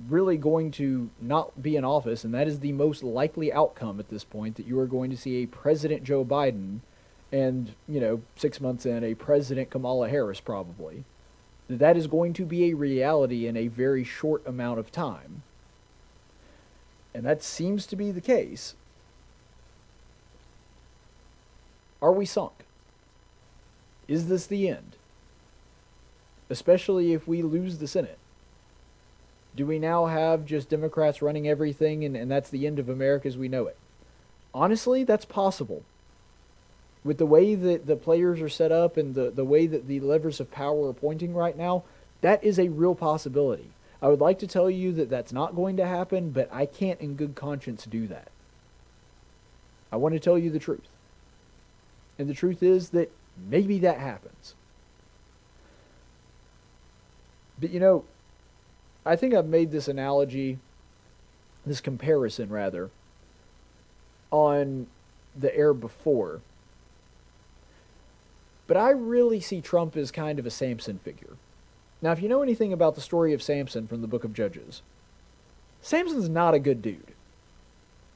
really going to not be in office and that is the most likely outcome at this point that you are going to see a president joe biden and you know 6 months in a president kamala harris probably that is going to be a reality in a very short amount of time. And that seems to be the case Are we sunk? Is this the end? Especially if we lose the Senate. Do we now have just Democrats running everything and, and that's the end of America as we know it? Honestly, that's possible. With the way that the players are set up and the, the way that the levers of power are pointing right now, that is a real possibility. I would like to tell you that that's not going to happen, but I can't in good conscience do that. I want to tell you the truth. And the truth is that maybe that happens. But you know, I think I've made this analogy, this comparison rather, on the air before. But I really see Trump as kind of a Samson figure. Now, if you know anything about the story of Samson from the book of Judges, Samson's not a good dude.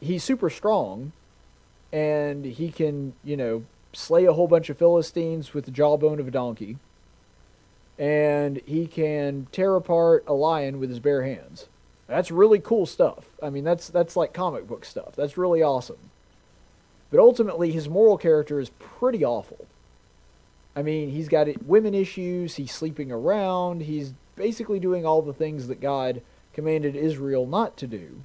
He's super strong, and he can, you know, slay a whole bunch of Philistines with the jawbone of a donkey, and he can tear apart a lion with his bare hands. That's really cool stuff. I mean, that's that's like comic book stuff. That's really awesome. But ultimately, his moral character is pretty awful. I mean, he's got women issues. He's sleeping around. He's basically doing all the things that God commanded Israel not to do.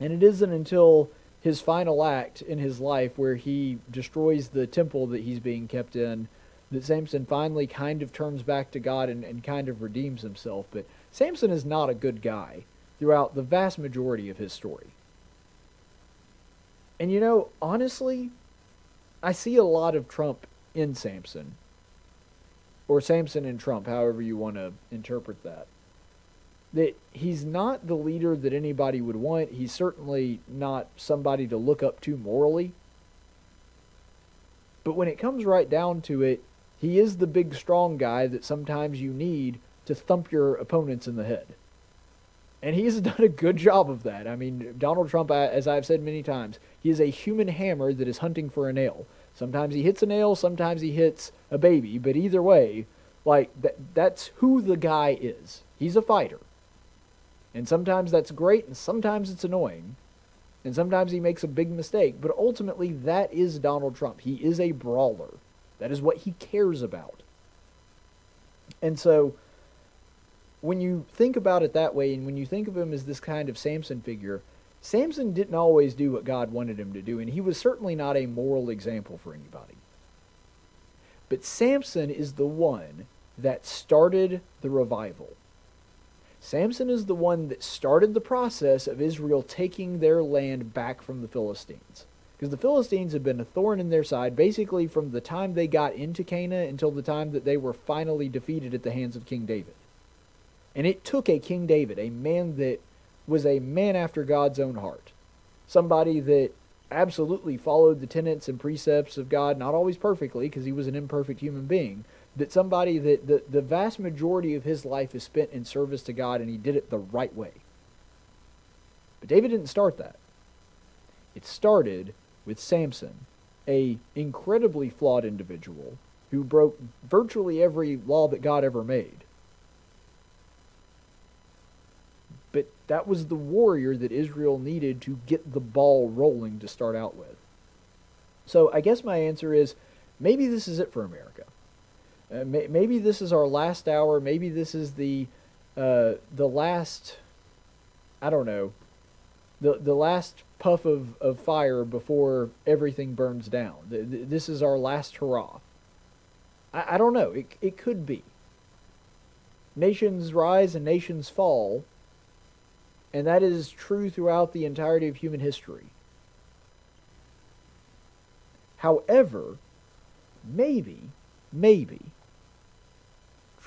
And it isn't until his final act in his life where he destroys the temple that he's being kept in that Samson finally kind of turns back to God and, and kind of redeems himself. But Samson is not a good guy throughout the vast majority of his story. And you know, honestly, I see a lot of Trump in Samson. Or Samson and Trump, however you want to interpret that that he's not the leader that anybody would want. He's certainly not somebody to look up to morally. But when it comes right down to it, he is the big strong guy that sometimes you need to thump your opponents in the head. And he has done a good job of that. I mean, Donald Trump, as I've said many times, he is a human hammer that is hunting for a nail. Sometimes he hits a nail, sometimes he hits a baby, but either way, like that that's who the guy is. He's a fighter. And sometimes that's great, and sometimes it's annoying. And sometimes he makes a big mistake. But ultimately, that is Donald Trump. He is a brawler. That is what he cares about. And so, when you think about it that way, and when you think of him as this kind of Samson figure, Samson didn't always do what God wanted him to do, and he was certainly not a moral example for anybody. But Samson is the one that started the revival. Samson is the one that started the process of Israel taking their land back from the Philistines. Because the Philistines had been a thorn in their side basically from the time they got into Canaan until the time that they were finally defeated at the hands of King David. And it took a King David, a man that was a man after God's own heart, somebody that absolutely followed the tenets and precepts of God, not always perfectly, because he was an imperfect human being, that somebody that the, the vast majority of his life is spent in service to God and he did it the right way. But David didn't start that. It started with Samson a incredibly flawed individual who broke virtually every law that God ever made. But that was the warrior that Israel needed to get the ball rolling to start out with. So I guess my answer is maybe this is it for America. Uh, may, maybe this is our last hour. Maybe this is the uh, the last. I don't know. The the last puff of, of fire before everything burns down. This is our last hurrah. I, I don't know. It, it could be. Nations rise and nations fall, and that is true throughout the entirety of human history. However, maybe, maybe,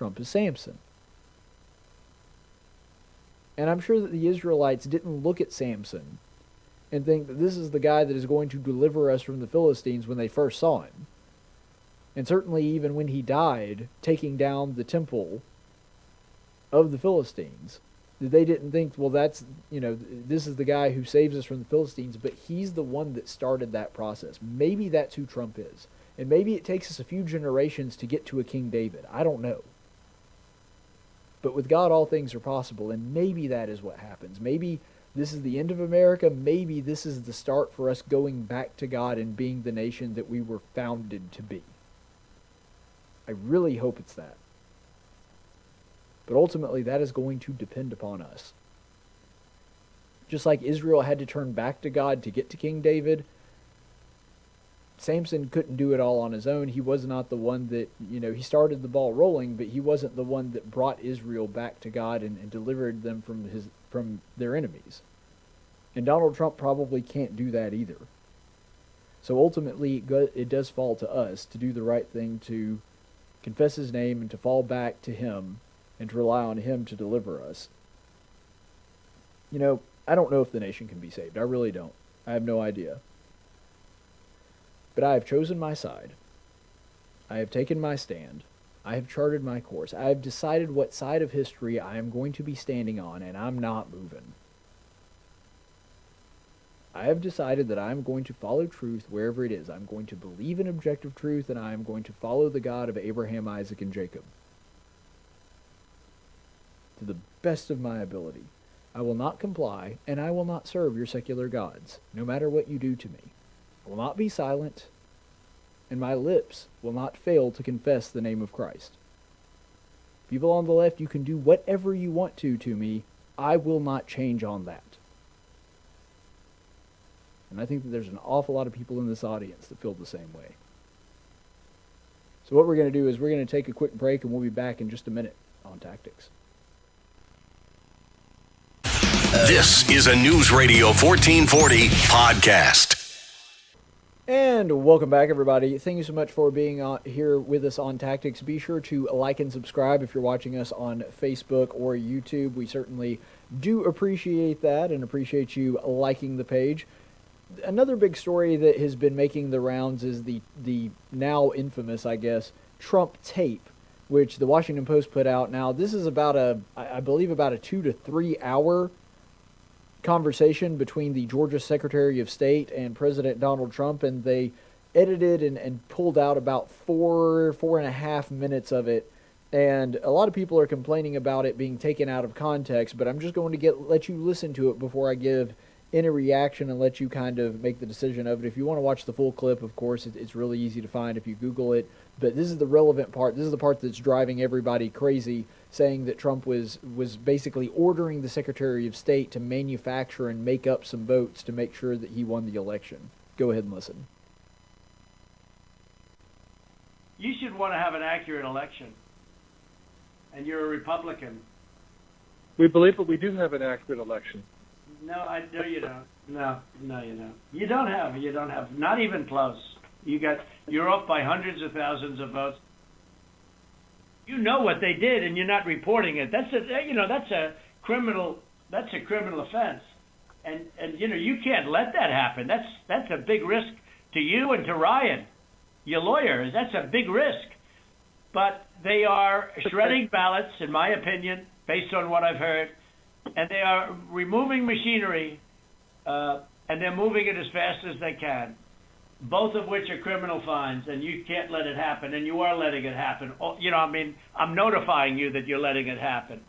Trump is Samson. And I'm sure that the Israelites didn't look at Samson and think that this is the guy that is going to deliver us from the Philistines when they first saw him. And certainly, even when he died, taking down the temple of the Philistines, they didn't think, well, that's, you know, this is the guy who saves us from the Philistines, but he's the one that started that process. Maybe that's who Trump is. And maybe it takes us a few generations to get to a King David. I don't know. But with God, all things are possible, and maybe that is what happens. Maybe this is the end of America. Maybe this is the start for us going back to God and being the nation that we were founded to be. I really hope it's that. But ultimately, that is going to depend upon us. Just like Israel had to turn back to God to get to King David, Samson couldn't do it all on his own. He was not the one that, you know, he started the ball rolling, but he wasn't the one that brought Israel back to God and, and delivered them from his from their enemies. And Donald Trump probably can't do that either. So ultimately, it, go, it does fall to us to do the right thing to confess his name and to fall back to him and to rely on him to deliver us. You know, I don't know if the nation can be saved. I really don't. I have no idea. But I have chosen my side. I have taken my stand. I have charted my course. I have decided what side of history I am going to be standing on, and I'm not moving. I have decided that I am going to follow truth wherever it is. I'm going to believe in objective truth, and I am going to follow the God of Abraham, Isaac, and Jacob. To the best of my ability. I will not comply, and I will not serve your secular gods, no matter what you do to me will not be silent, and my lips will not fail to confess the name of Christ. People on the left, you can do whatever you want to to me. I will not change on that. And I think that there's an awful lot of people in this audience that feel the same way. So, what we're going to do is we're going to take a quick break and we'll be back in just a minute on tactics. This is a News Radio 1440 podcast. And welcome back, everybody. Thank you so much for being on, here with us on Tactics. Be sure to like and subscribe if you're watching us on Facebook or YouTube. We certainly do appreciate that and appreciate you liking the page. Another big story that has been making the rounds is the the now infamous, I guess, Trump tape, which the Washington Post put out. Now, this is about a, I believe, about a two to three hour conversation between the Georgia Secretary of State and President Donald Trump, and they edited and, and pulled out about four, four and a half minutes of it. And a lot of people are complaining about it being taken out of context, but I'm just going to get let you listen to it before I give any reaction and let you kind of make the decision of it. If you want to watch the full clip, of course, it, it's really easy to find if you Google it. But this is the relevant part. This is the part that's driving everybody crazy saying that Trump was was basically ordering the Secretary of State to manufacture and make up some votes to make sure that he won the election. Go ahead and listen. You should want to have an accurate election. And you're a Republican. We believe that we do have an accurate election. No, I no you don't. No, no you don't. You don't have. You don't have. Not even close. You got. You're off by hundreds of thousands of votes you know what they did and you're not reporting it. That's a you know that's a criminal that's a criminal offense, and and you know you can't let that happen. That's that's a big risk to you and to Ryan, your lawyers. That's a big risk, but they are shredding ballots, in my opinion, based on what I've heard, and they are removing machinery, uh, and they're moving it as fast as they can. both of which are criminal fines, and you can't let it happen, and you are letting it happen. Oh, You know, I mean, I'm notifying you that you're letting it happen.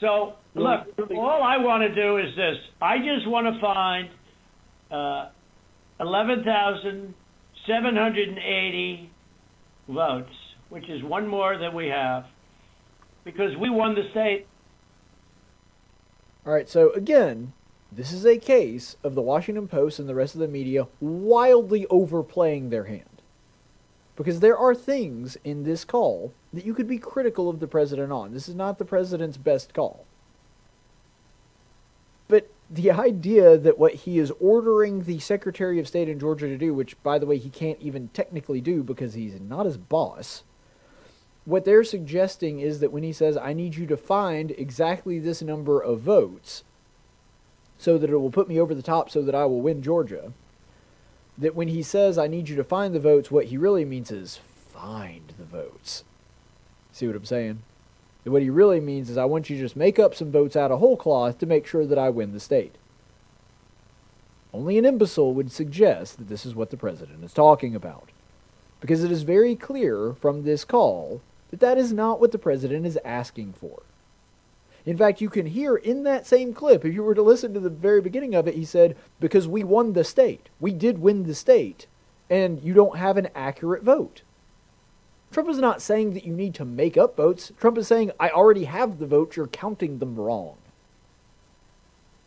So, look, all I want to do is this. I just want to find uh, 11,780 votes, which is one more than we have, because we won the state. All right, so again, this is a case of the Washington Post and the rest of the media wildly overplaying their hand. Because there are things in this call that you could be critical of the president on. This is not the president's best call. But the idea that what he is ordering the Secretary of State in Georgia to do, which, by the way, he can't even technically do because he's not his boss, what they're suggesting is that when he says, I need you to find exactly this number of votes so that it will put me over the top so that I will win Georgia, that when he says, I need you to find the votes, what he really means is find the votes. See what I'm saying? What he really means is, I want you to just make up some votes out of whole cloth to make sure that I win the state. Only an imbecile would suggest that this is what the president is talking about. Because it is very clear from this call that that is not what the president is asking for. In fact, you can hear in that same clip, if you were to listen to the very beginning of it, he said, Because we won the state. We did win the state, and you don't have an accurate vote. Trump is not saying that you need to make up votes. Trump is saying, I already have the votes, you're counting them wrong.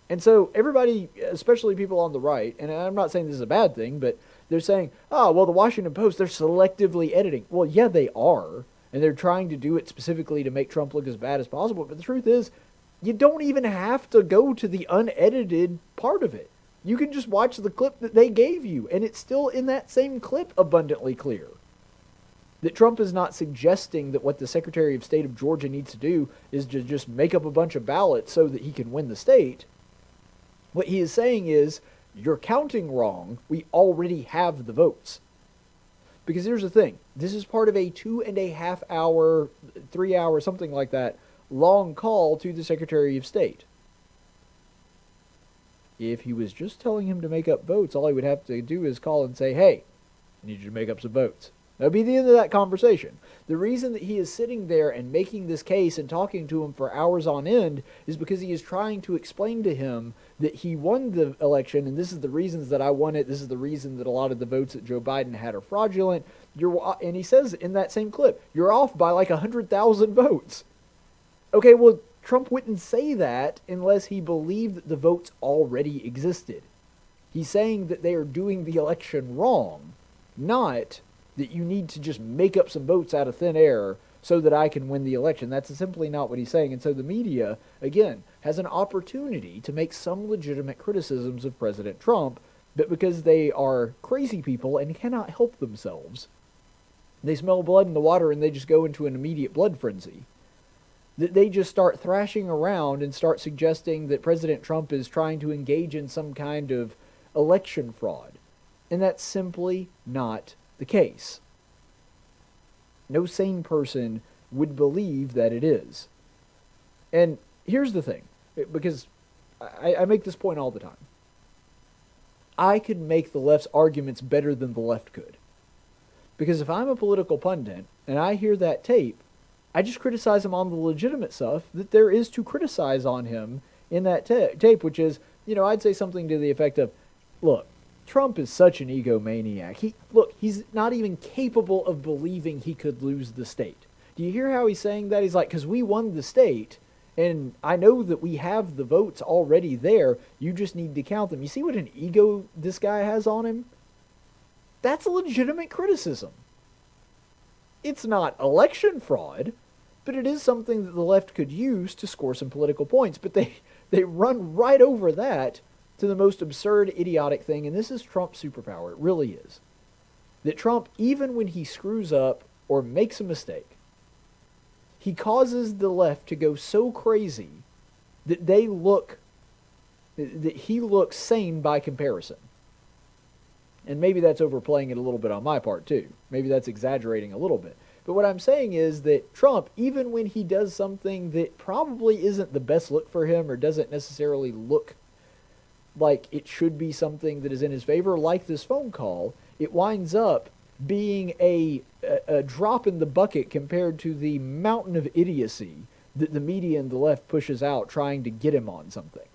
And so, everybody, especially people on the right, and I'm not saying this is a bad thing, but they're saying, oh, well, the Washington Post, they're selectively editing. Well, yeah, they are. And they're trying to do it specifically to make Trump look as bad as possible. But the truth is, you don't even have to go to the unedited part of it. You can just watch the clip that they gave you, and it's still in that same clip abundantly clear. That Trump is not suggesting that what the Secretary of State of Georgia needs to do is to just make up a bunch of ballots so that he can win the state. What he is saying is, you're counting wrong. We already have the votes. Because here's the thing this is part of a two and a half hour, three hour, something like that, long call to the Secretary of State. If he was just telling him to make up votes, all he would have to do is call and say, hey, I need you to make up some votes. That would be the end of that conversation. The reason that he is sitting there and making this case and talking to him for hours on end is because he is trying to explain to him that he won the election and this is the reasons that I won it. This is the reason that a lot of the votes that Joe Biden had are fraudulent. You're and he says in that same clip, you're off by like 100,000 votes. Okay, well, Trump wouldn't say that unless he believed that the votes already existed. He's saying that they are doing the election wrong, not that you need to just make up some votes out of thin air so that I can win the election. That's simply not what he's saying. And so the media, again, has an opportunity to make some legitimate criticisms of President Trump, but because they are crazy people and cannot help themselves, they smell blood in the water and they just go into an immediate blood frenzy. That they just start thrashing around and start suggesting that President Trump is trying to engage in some kind of election fraud. And that's simply not the case. No sane person would believe that it is. And here's the thing, because I, I, make this point all the time. I could make the left's arguments better than the left could. Because if I'm a political pundit and I hear that tape, I just criticize him on the legitimate stuff that there is to criticize on him in that ta- tape, which is, you know, I'd say something to the effect of, look, Trump is such an egomaniac. He look, he's not even capable of believing he could lose the state. Do you hear how he's saying that? He's like, because we won the state, and I know that we have the votes already there. You just need to count them. You see what an ego this guy has on him? That's a legitimate criticism. It's not election fraud, but it is something that the left could use to score some political points. But they, they run right over that to the most absurd, idiotic thing, and this is Trump's superpower. It really is. That Trump, even when he screws up or makes a mistake, he causes the left to go so crazy that they look, that he looks sane by comparison. And maybe that's overplaying it a little bit on my part, too. Maybe that's exaggerating a little bit. But what I'm saying is that Trump, even when he does something that probably isn't the best look for him or doesn't necessarily look like it should be something that is in his favor, like this phone call, it winds up being a, a, a drop in the bucket compared to the mountain of idiocy that the media and the left pushes out trying to get him on something.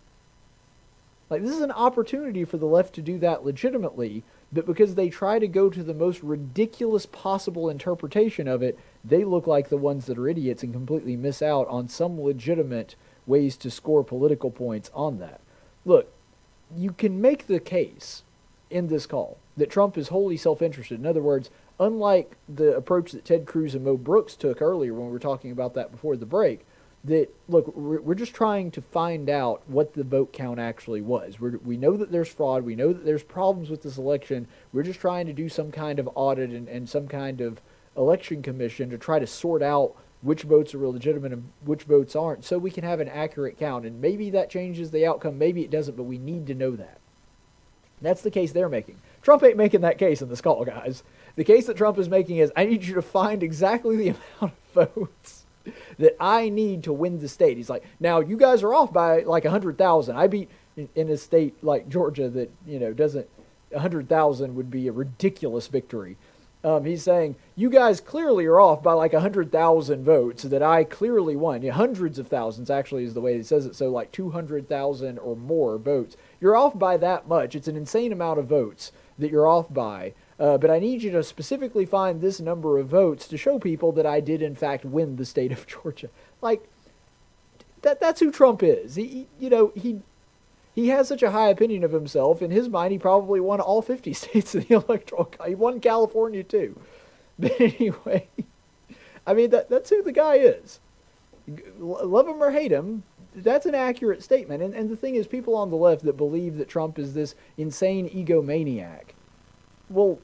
Like, this is an opportunity for the left to do that legitimately, but because they try to go to the most ridiculous possible interpretation of it, they look like the ones that are idiots and completely miss out on some legitimate ways to score political points on that. Look, you can make the case in this call that Trump is wholly self interested. In other words, unlike the approach that Ted Cruz and Mo Brooks took earlier when we were talking about that before the break, that look, we're, just trying to find out what the vote count actually was. We're, we know that there's fraud. We know that there's problems with this election. We're just trying to do some kind of audit and, and some kind of election commission to try to sort out which votes are legitimate and which votes aren't so we can have an accurate count. And maybe that changes the outcome, maybe it doesn't, but we need to know that. That's the case they're making. Trump ain't making that case in this call, guys. The case that Trump is making is I need you to find exactly the amount of votes that I need to win the state. He's like, now you guys are off by like a hundred thousand. I beat in, a state like Georgia that you know doesn't a hundred thousand would be a ridiculous victory. Um, he's saying you guys clearly are off by like a hundred thousand votes that I clearly won. Yeah, hundreds of thousands actually is the way he says it. So like two hundred thousand or more votes. You're off by that much. It's an insane amount of votes that you're off by. Uh, but I need you to specifically find this number of votes to show people that I did in fact win the state of Georgia. Like that that's who Trump is. He you know, he he has such a high opinion of himself. In his mind, he probably won all 50 states in the electoral. He won California too. But anyway, I mean that that's who the guy is. Love him or hate him, that's an accurate statement. And and the thing is, people on the left that believe that Trump is this insane egomaniac. Well,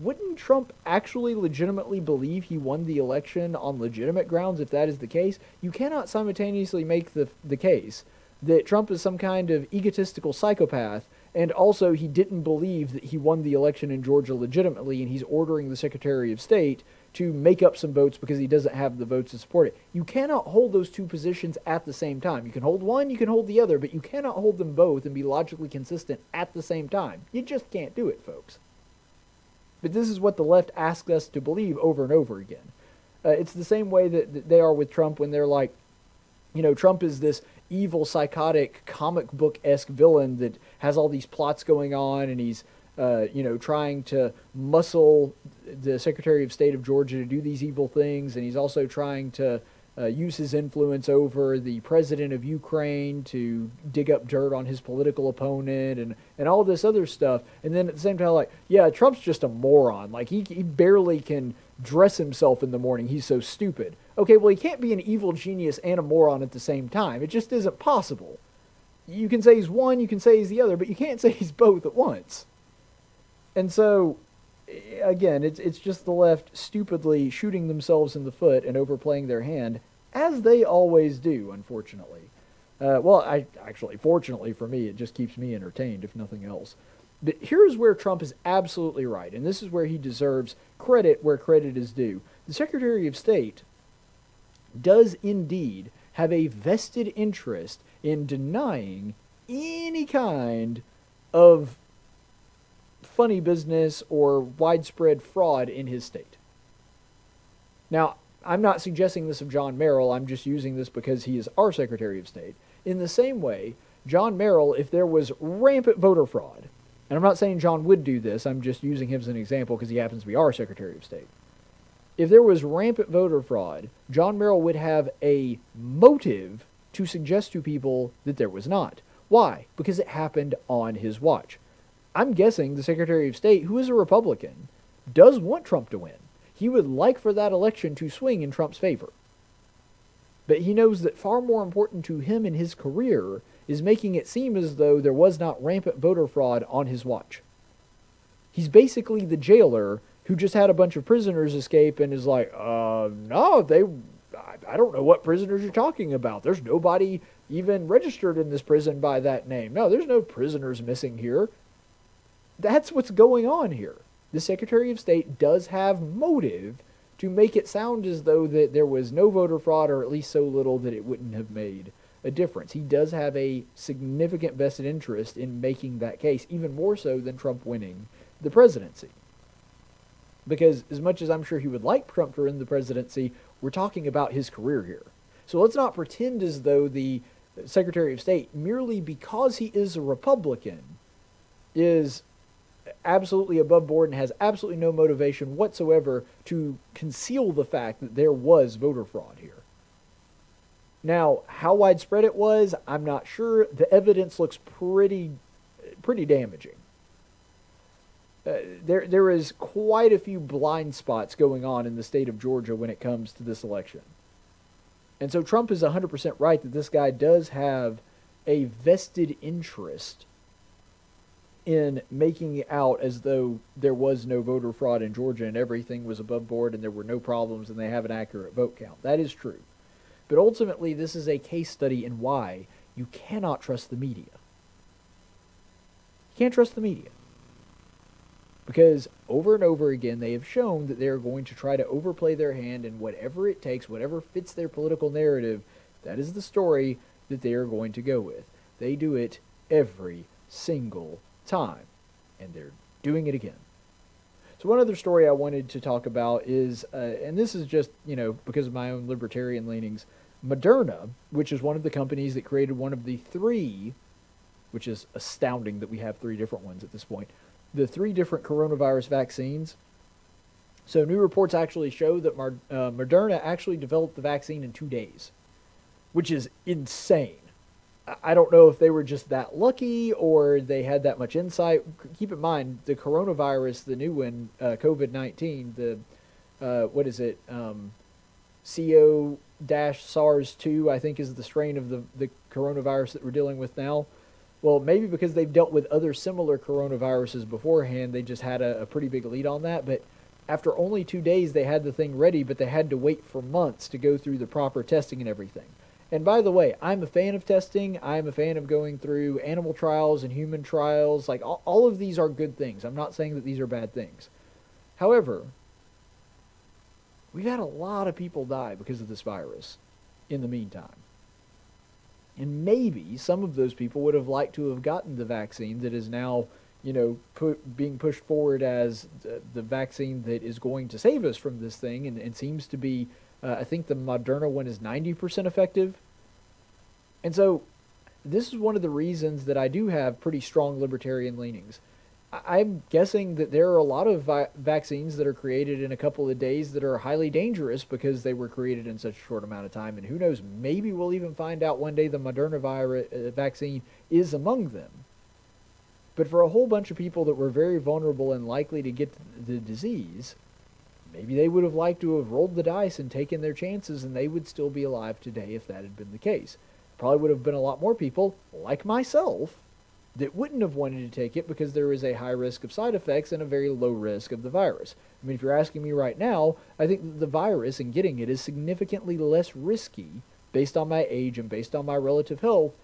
wouldn't Trump actually legitimately believe he won the election on legitimate grounds if that is the case? You cannot simultaneously make the, the case that Trump is some kind of egotistical psychopath and also he didn't believe that he won the election in Georgia legitimately and he's ordering the Secretary of State to make up some votes because he doesn't have the votes to support it. You cannot hold those two positions at the same time. You can hold one, you can hold the other, but you cannot hold them both and be logically consistent at the same time. You just can't do it, folks. But this is what the left asks us to believe over and over again. Uh, it's the same way that, that they are with Trump when they're like, you know, Trump is this evil, psychotic, comic book esque villain that has all these plots going on, and he's, uh, you know, trying to muscle the Secretary of State of Georgia to do these evil things, and he's also trying to uh, use his influence over the president of Ukraine to dig up dirt on his political opponent and, and all this other stuff. And then at the same time, like, yeah, Trump's just a moron. Like, he, he barely can dress himself in the morning. He's so stupid. Okay, well, he can't be an evil genius and a moron at the same time. It just isn't possible. You can say he's one, you can say he's the other, but you can't say he's both at once. And so, again, it's it's just the left stupidly shooting themselves in the foot and overplaying their hand, as they always do, unfortunately. Uh, well, I actually, fortunately for me, it just keeps me entertained, if nothing else. But here's where Trump is absolutely right, and this is where he deserves credit where credit is due. The Secretary of State does indeed have a vested interest in denying any kind of funny business or widespread fraud in his state. Now, I'm not suggesting this of John Merrill, I'm just using this because he is our Secretary of State. In the same way, John Merrill, if there was rampant voter fraud, and I'm not saying John would do this, I'm just using him as an example because he happens to be our Secretary of State. If there was rampant voter fraud, John Merrill would have a motive to suggest to people that there was not. Why? Because it happened on his watch. I'm guessing the Secretary of State, who is a Republican, does want Trump to win. He would like for that election to swing in Trump's favor. But he knows that far more important to him in his career is making it seem as though there was not rampant voter fraud on his watch. He's basically the jailer who just had a bunch of prisoners escape and is like, uh, no, they, I don't know what prisoners you're talking about. There's nobody even registered in this prison by that name. No, there's no prisoners missing here. That's what's going on here. The Secretary of State does have motive to make it sound as though that there was no voter fraud or at least so little that it wouldn't have made a difference. He does have a significant vested interest in making that case, even more so than Trump winning the presidency. Because as much as I'm sure he would like Trump to win the presidency, we're talking about his career here. So let's not pretend as though the Secretary of State, merely because he is a Republican, is absolutely above board and has absolutely no motivation whatsoever to conceal the fact that there was voter fraud here. Now, how widespread it was, I'm not sure. The evidence looks pretty, pretty damaging. Uh, there, there is quite a few blind spots going on in the state of Georgia when it comes to this election. And so Trump is 100% right that this guy does have a vested interest in making it out as though there was no voter fraud in Georgia and everything was above board and there were no problems and they have an accurate vote count. That is true. But ultimately, this is a case study in why you cannot trust the media. You can't trust the media. Because over and over again, they have shown that they are going to try to overplay their hand, and whatever it takes, whatever fits their political narrative, that is the story that they are going to go with. They do it every single time, and they're doing it again. So, one other story I wanted to talk about is, uh, and this is just, you know, because of my own libertarian leanings, Moderna, which is one of the companies that created one of the three, which is astounding that we have three different ones at this point the three different coronavirus vaccines. So, new reports actually show that Mar- uh, Moderna actually developed the vaccine in two days, which is insane. I don't know if they were just that lucky or they had that much insight. Keep in mind, the coronavirus, the new one, uh, COVID 19, the, uh, what is it, um, CO SARS 2, I think is the strain of the, the coronavirus that we're dealing with now. Well, maybe because they've dealt with other similar coronaviruses beforehand, they just had a, a, pretty big lead on that. But after only two days, they had the thing ready, but they had to wait for months to go through the proper testing and everything. And by the way, I'm a fan of testing. I'm a fan of going through animal trials and human trials. Like, all, all of these are good things. I'm not saying that these are bad things. However, we've had a lot of people die because of this virus in the meantime. And maybe some of those people would have liked to have gotten the vaccine that is now, you know, put, being pushed forward as the, the vaccine that is going to save us from this thing and, and seems to be, uh, I think the Moderna one is 90% effective. And so this is one of the reasons that I do have pretty strong libertarian leanings. I'm guessing that there are a lot of vi- vaccines that are created in a couple of days that are highly dangerous because they were created in such a short amount of time. And who knows, maybe we'll even find out one day the Moderna virus, uh, vaccine is among them. But for a whole bunch of people that were very vulnerable and likely to get the disease, maybe they would have liked to have rolled the dice and taken their chances and they would still be alive today if that had been the case. Probably would have been a lot more people, like myself, that wouldn't have wanted to take it because there is a high risk of side effects and a very low risk of the virus. I mean, if you're asking me right now, I think the virus and getting it is significantly less risky based on my age and based on my relative health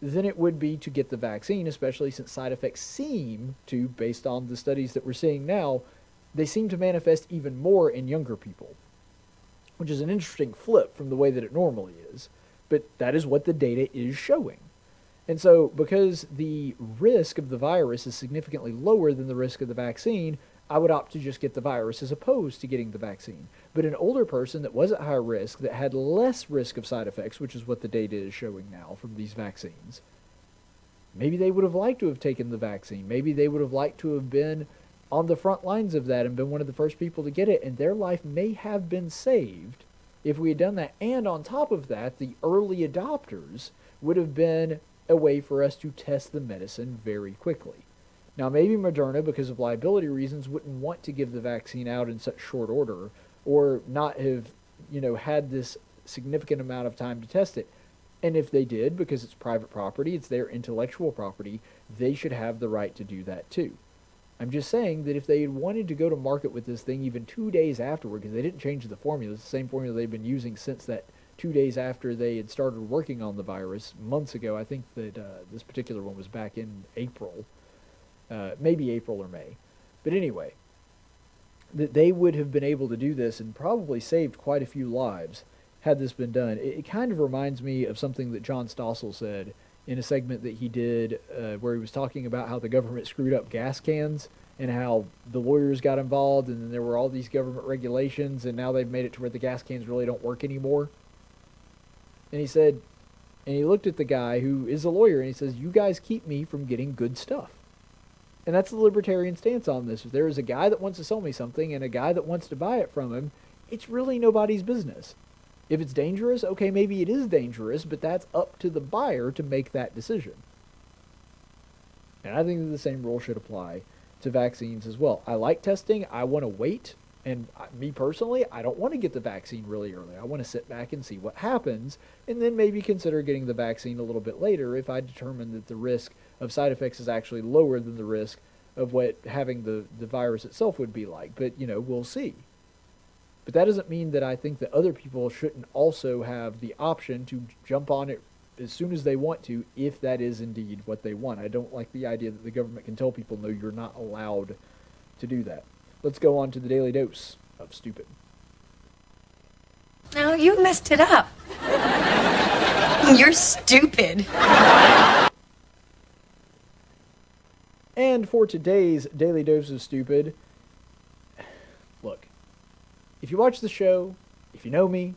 than it would be to get the vaccine, especially since side effects seem to, based on the studies that we're seeing now, they seem to manifest even more in younger people, which is an interesting flip from the way that it normally is. But that is what the data is showing. And so, because the risk of the virus is significantly lower than the risk of the vaccine, I would opt to just get the virus as opposed to getting the vaccine. But an older person that was at high risk, that had less risk of side effects, which is what the data is showing now from these vaccines, maybe they would have liked to have taken the vaccine. Maybe they would have liked to have been on the front lines of that and been one of the first people to get it, and their life may have been saved if we had done that. And on top of that, the early adopters would have been a way for us to test the medicine very quickly. Now, maybe Moderna, because of liability reasons, wouldn't want to give the vaccine out in such short order or not have, you know, had this significant amount of time to test it. And if they did, because it's private property, it's their intellectual property, they should have the right to do that too. I'm just saying that if they had wanted to go to market with this thing even two days afterward, because they didn't change the formula, it's the same formula they've been using since that two days after they had started working on the virus months ago. I think that uh, this particular one was back in April, uh, maybe April or May. But anyway, that they would have been able to do this and probably saved quite a few lives had this been done. It, it kind of reminds me of something that John Stossel said in a segment that he did uh, where he was talking about how the government screwed up gas cans and how the lawyers got involved, and then there were all these government regulations, and now they've made it to where the gas cans really don't work anymore. And he said, and he looked at the guy who is a lawyer, and he says, "You guys keep me from getting good stuff." And that's the libertarian stance on this. If there is a guy that wants to sell me something and a guy that wants to buy it from him, it's really nobody's business. If it's dangerous, okay, maybe it is dangerous, but that's up to the buyer to make that decision. And I think that the same rule should apply to vaccines as well. I like testing. I want to wait. And me personally, I don't want to get the vaccine really early. I want to sit back and see what happens and then maybe consider getting the vaccine a little bit later if I determine that the risk of side effects is actually lower than the risk of what having the, the virus itself would be like. But, you know, we'll see. But that doesn't mean that I think that other people shouldn't also have the option to jump on it as soon as they want to, if that is indeed what they want. I don't like the idea that the government can tell people, no, you're not allowed to do that. Let's go on to the daily dose of stupid. Now you messed it up. You're stupid. And for today's daily dose of stupid, if you watch the show, if you know me,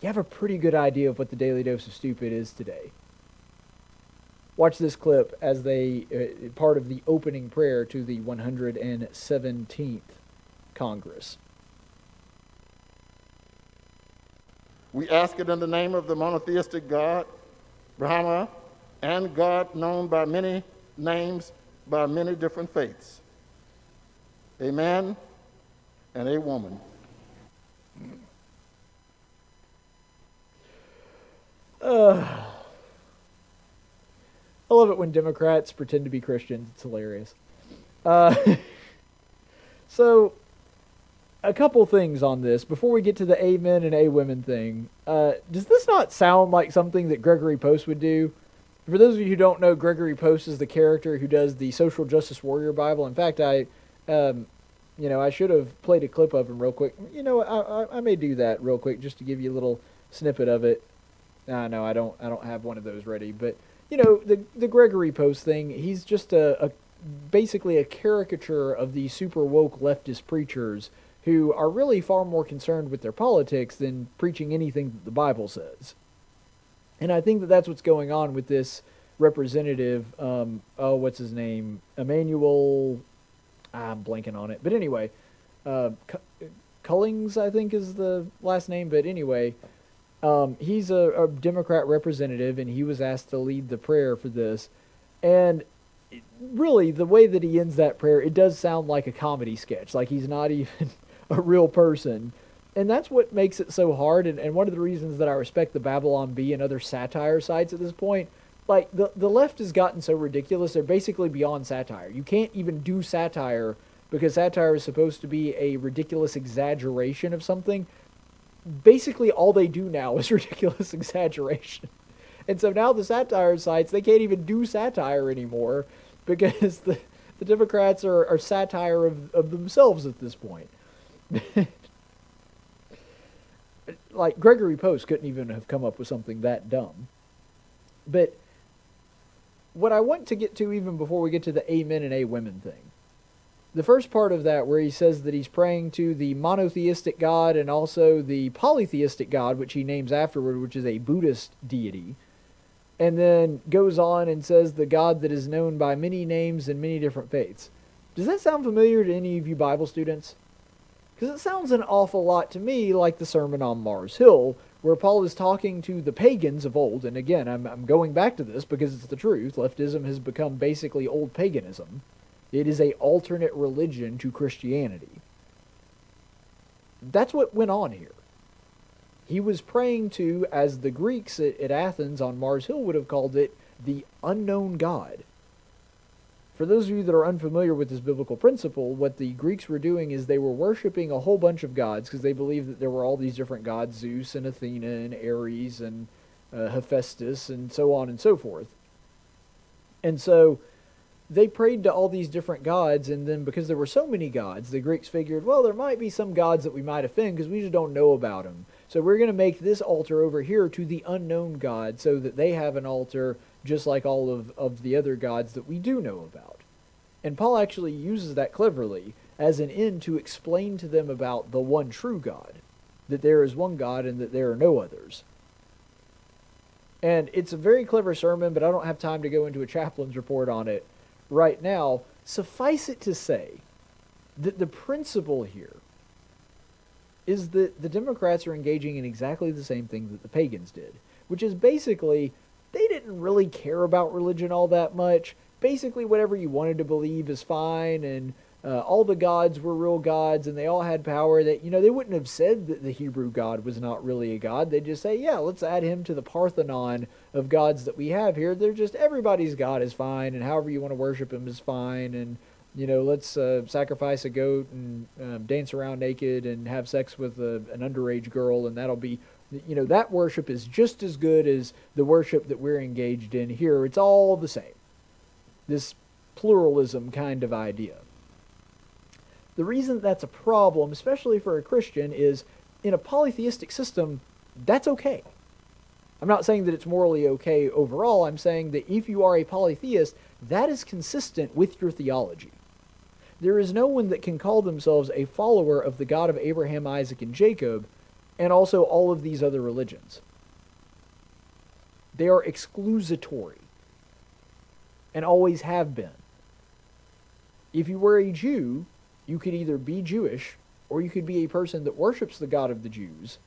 you have a pretty good idea of what the daily dose of stupid is today. Watch this clip as they uh, part of the opening prayer to the 117th Congress. We ask it in the name of the monotheistic God, Brahma, and God known by many names, by many different faiths. A man and a woman. Uh, I love it when Democrats pretend to be Christians. It's hilarious. Uh, so, a couple things on this before we get to the amen and a women thing. Uh, does this not sound like something that Gregory Post would do? For those of you who don't know, Gregory Post is the character who does the Social Justice Warrior Bible. In fact, I, um, you know, I should have played a clip of him real quick. You know, I, I, I may do that real quick just to give you a little snippet of it. No, no, I don't. I don't have one of those ready. But you know, the the Gregory Post thing. He's just a, a basically a caricature of the super woke leftist preachers who are really far more concerned with their politics than preaching anything that the Bible says. And I think that that's what's going on with this representative. Um, oh, what's his name? Emanuel. I'm blanking on it. But anyway, uh, Cullings, I think, is the last name. But anyway, um, he's a, a, Democrat representative, and he was asked to lead the prayer for this. And really, the way that he ends that prayer, it does sound like a comedy sketch. Like he's not even a real person. And that's what makes it so hard. And, and one of the reasons that I respect the Babylon Bee and other satire sites at this point, like the, the left has gotten so ridiculous, they're basically beyond satire. You can't even do satire because satire is supposed to be a ridiculous exaggeration of something basically all they do now is ridiculous exaggeration. And so now the satire sites, they can't even do satire anymore because the, the Democrats are, are satire of, of themselves at this point. like Gregory Post couldn't even have come up with something that dumb. But what I want to get to even before we get to the amen and a women thing the first part of that, where he says that he's praying to the monotheistic God and also the polytheistic God, which he names afterward, which is a Buddhist deity, and then goes on and says the God that is known by many names and many different faiths. Does that sound familiar to any of you Bible students? Because it sounds an awful lot to me like the Sermon on Mars Hill, where Paul is talking to the pagans of old. And again, I'm, I'm going back to this because it's the truth. Leftism has become basically old paganism it is a alternate religion to Christianity. That's what went on here. He was praying to, as the Greeks at, at Athens on Mars Hill would have called it, the unknown God. For those of you that are unfamiliar with this biblical principle, what the Greeks were doing is they were worshiping a whole bunch of gods because they believed that there were all these different gods Zeus and Athena and Ares and uh, Hephaestus and so on and so forth. And so they prayed to all these different gods, and then because there were so many gods, the Greeks figured, well, there might be some gods that we might offend because we just don't know about them. So we're going to make this altar over here to the unknown God so that they have an altar just like all of, of the other gods that we do know about. And Paul actually uses that cleverly as an end to explain to them about the one true God, that there is one God and that there are no others. And it's a very clever sermon, but I don't have time to go into a chaplain's report on it right now. Suffice it to say that the principle here is that the Democrats are engaging in exactly the same thing that the pagans did, which is basically they didn't really care about religion all that much. Basically, whatever you wanted to believe is fine, and uh, all the gods were real gods and they all had power that you know they wouldn't have said that the hebrew god was not really a god. They'd just say yeah let's add him to the parthenon of gods that we have here. They're just everybody's god is fine and however you want to worship him is fine and you know let's uh, sacrifice a goat and um, dance around naked and have sex with a, an underage girl and that'll be you know that worship is just as good as the worship that we're engaged in here. It's all the same. This pluralism kind of idea the reason that's a problem, especially for a Christian, is in a polytheistic system, that's okay. I'm not saying that it's morally okay overall. I'm saying that if you are a polytheist, that is consistent with your theology. There is no one that can call themselves a follower of the God of Abraham, Isaac, and Jacob, and also all of these other religions. They are exclusatory and always have been. If you were a Jew, you could either be Jewish or you could be a person that worships the God of the Jews,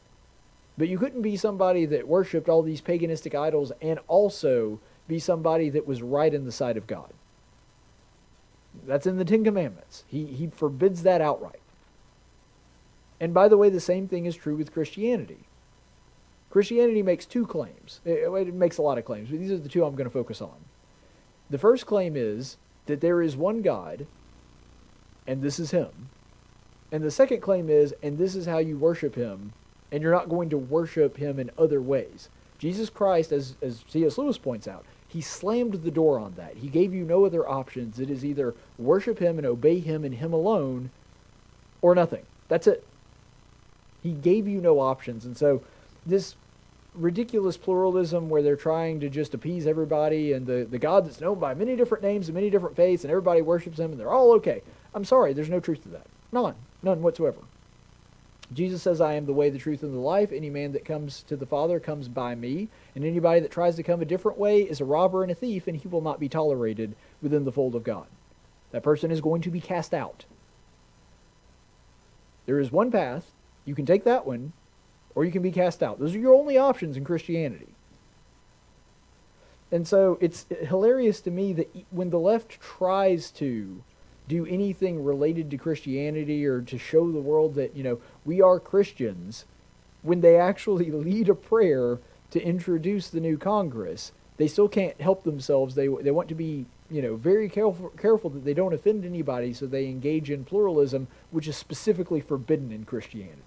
but you couldn't be somebody that worshiped all these paganistic idols and also be somebody that was right in the sight of God. That's in the Ten Commandments. He, he forbids that outright. And by the way, the same thing is true with Christianity. Christianity makes two claims. It, it makes a lot of claims, but these are the two I'm going to focus on. The first claim is that there is one God and this is him. And the second claim is, and this is how you worship him, and you're not going to worship him in other ways. Jesus Christ, as, as C.S. Lewis points out, he slammed the door on that. He gave you no other options. It is either worship him and obey him and him alone, or nothing. That's it. He gave you no options. And so this ridiculous pluralism where they're trying to just appease everybody and the, the God that's known by many different names and many different faiths and everybody worships him and they're all okay. I'm sorry, there's no truth to that. None. None whatsoever. Jesus says, I am the way, the truth, and the life. Any man that comes to the Father comes by me. And anybody that tries to come a different way is a robber and a thief, and he will not be tolerated within the fold of God. That person is going to be cast out. There is one path. You can take that one, or you can be cast out. Those are your only options in Christianity. And so it's hilarious to me that when the left tries to do anything related to Christianity or to show the world that, you know, we are Christians, when they actually lead a prayer to introduce the new Congress, they still can't help themselves. They, they want to be, you know, very careful, careful that they don't offend anybody, so they engage in pluralism, which is specifically forbidden in Christianity.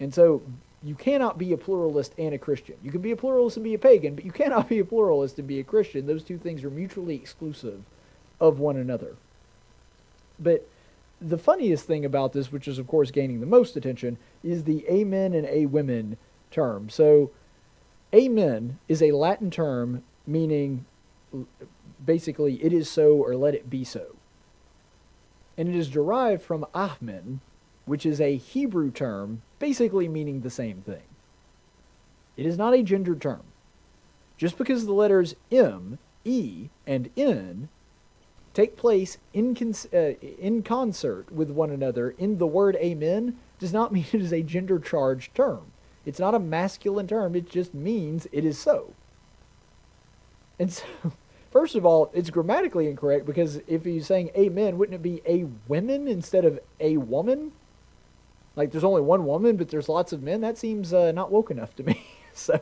And so you cannot be a pluralist and a Christian. You can be a pluralist and be a pagan, but you cannot be a pluralist and be a Christian. Those two things are mutually exclusive of one another. But the funniest thing about this, which is of course gaining the most attention, is the amen and a women term. So, amen is a Latin term meaning basically it is so or let it be so. And it is derived from ahmen, which is a Hebrew term basically meaning the same thing. It is not a gendered term. Just because the letters M, E, and N take place in, cons- uh, in concert with one another in the word amen does not mean it is a gender charged term. It's not a masculine term, it just means it is so. And so, first of all, it's grammatically incorrect because if he's saying amen, wouldn't it be a women instead of a woman? Like there's only one woman, but there's lots of men. That seems uh, not woke enough to me. so.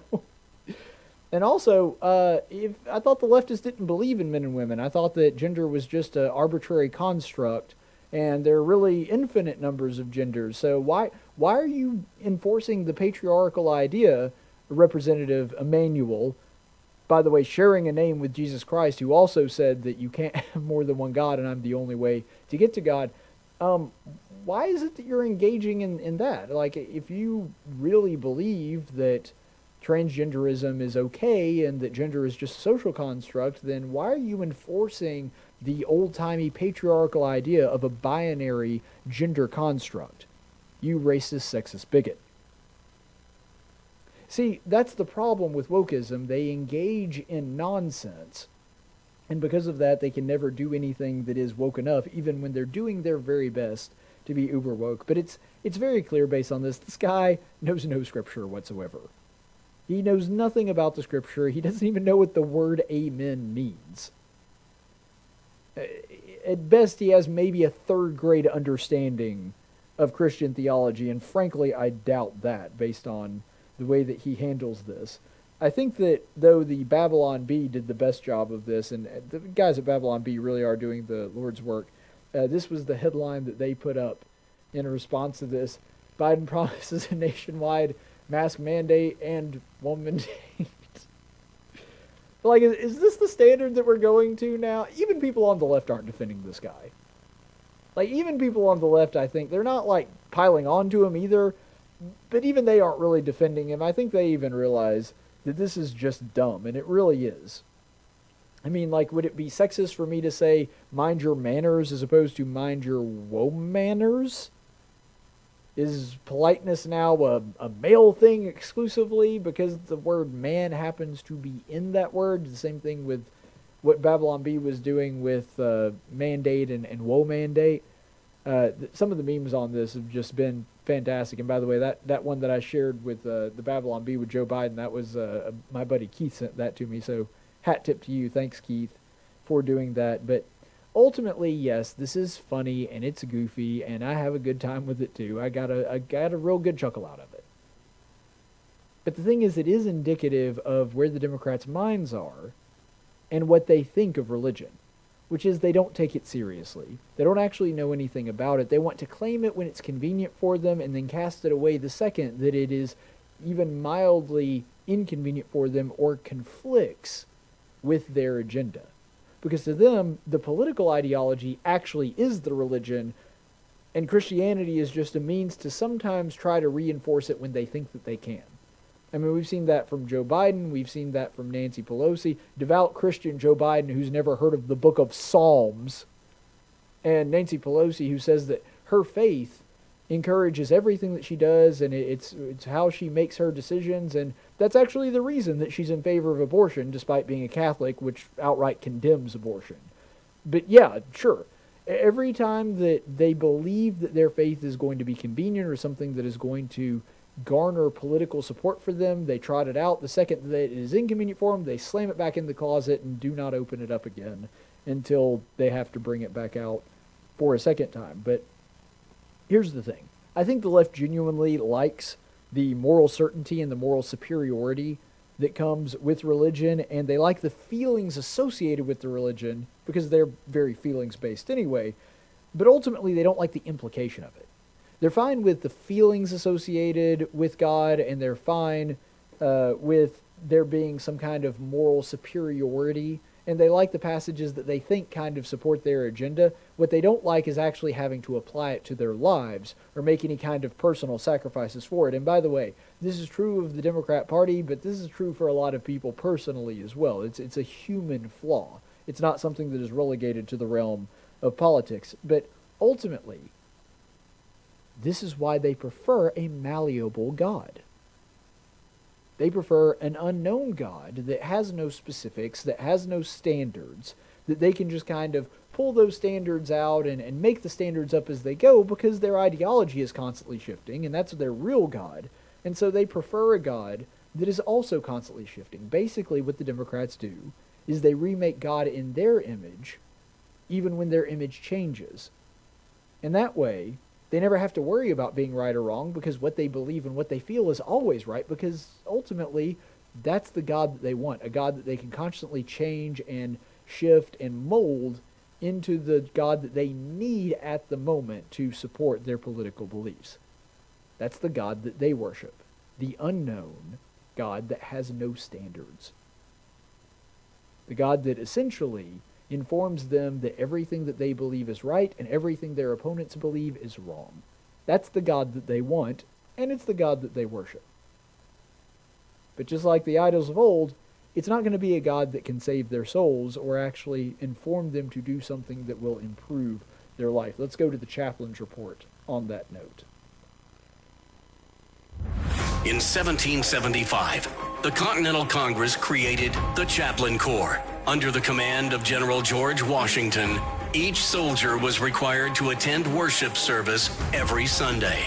And also, uh, if I thought the leftists didn't believe in men and women, I thought that gender was just an arbitrary construct, and there are really infinite numbers of genders. So why why are you enforcing the patriarchal idea, Representative Emanuel? By the way, sharing a name with Jesus Christ, who also said that you can't have more than one God, and I'm the only way to get to God. Um, why is it that you're engaging in, in that? Like, if you really believe that transgenderism is okay and that gender is just a social construct, then why are you enforcing the old timey patriarchal idea of a binary gender construct? You racist, sexist bigot. See, that's the problem with wokeism. They engage in nonsense. And because of that, they can never do anything that is woke enough, even when they're doing their very best to be uber woke. But it's it's very clear based on this. This guy knows no scripture whatsoever. He knows nothing about the scripture. He doesn't even know what the word amen means. Uh, at best, he has maybe a third grade understanding of Christian theology, and frankly, I doubt that based on the way that he handles this. I think that though the Babylon Bee did the best job of this, and the guys at Babylon Bee really are doing the Lord's work, uh, this was the headline that they put up in response to this. Biden promises a nationwide mask mandate and woman mandate. like, is, is this the standard that we're going to now? Even people on the left aren't defending this guy. Like, even people on the left, I think, they're not like piling onto him either, but even they aren't really defending him. I think they even realize that this is just dumb, and it really is. I mean, like, would it be sexist for me to say mind your manners as opposed to mind your woe manners? Is politeness now a, a male thing exclusively because the word man happens to be in that word? The same thing with what Babylon Bee was doing with uh, mandate and, and woe mandate. Uh, th- some of the memes on this have just been fantastic. And by the way, that, that one that I shared with uh, the Babylon Bee with Joe Biden, that was uh, my buddy Keith sent that to me. So hat tip to you. Thanks, Keith, for doing that. But ultimately, yes, this is funny and it's goofy, and I have a good time with it too. I got a, I got a real good chuckle out of it. But the thing is, it is indicative of where the Democrats' minds are and what they think of religion, which is they don't take it seriously. They don't actually know anything about it. They want to claim it when it's convenient for them and then cast it away the second that it is even mildly inconvenient for them or conflicts with their agenda. Because to them, the political ideology actually is the religion, and Christianity is just a means to sometimes try to reinforce it when they think that they can. I mean, we've seen that from Joe Biden. We've seen that from Nancy Pelosi. Devout Christian Joe Biden, who's never heard of the book of Psalms. And Nancy Pelosi, who says that her faith encourages everything that she does and it's, it's how she makes her decisions. And that's actually the reason that she's in favor of abortion, despite being a Catholic, which outright condemns abortion. But yeah, sure. Every time that they believe that their faith is going to be convenient or something that is going to garner political support for them. They trot it out. The second that it is inconvenient for them, they slam it back in the closet and do not open it up again until they have to bring it back out for a second time. But here's the thing I think the left genuinely likes the moral certainty and the moral superiority that comes with religion, and they like the feelings associated with the religion because they're very feelings based anyway. But ultimately, they don't like the implication of it they're fine with the feelings associated with God, and they're fine uh, with there being some kind of moral superiority. And they like the passages that they think kind of support their agenda. What they don't like is actually having to apply it to their lives or make any kind of personal sacrifices for it. And by the way, this is true of the Democrat Party, but this is true for a lot of people personally as well. It's, it's a human flaw. It's not something that is relegated to the realm of politics. But ultimately, this is why they prefer a malleable God. They prefer an unknown God that has no specifics, that has no standards, that they can just kind of pull those standards out and, and make the standards up as they go because their ideology is constantly shifting, and that's their real God. And so they prefer a God that is also constantly shifting. Basically, what the Democrats do is they remake God in their image, even when their image changes. And that way, they never have to worry about being right or wrong because what they believe and what they feel is always right because ultimately that's the God that they want, a God that they can constantly change and shift and mold into the God that they need at the moment to support their political beliefs. That's the God that they worship, the unknown God that has no standards. The God that essentially informs them that everything that they believe is right and everything their opponents believe is wrong. That's the God that they want, and it's the God that they worship. But just like the idols of old, it's not going to be a God that can save their souls or actually inform them to do something that will improve their life. Let's go to the chaplain's report on that note. In 1775, the Continental Congress created the Chaplain Corps. Under the command of General George Washington, each soldier was required to attend worship service every Sunday.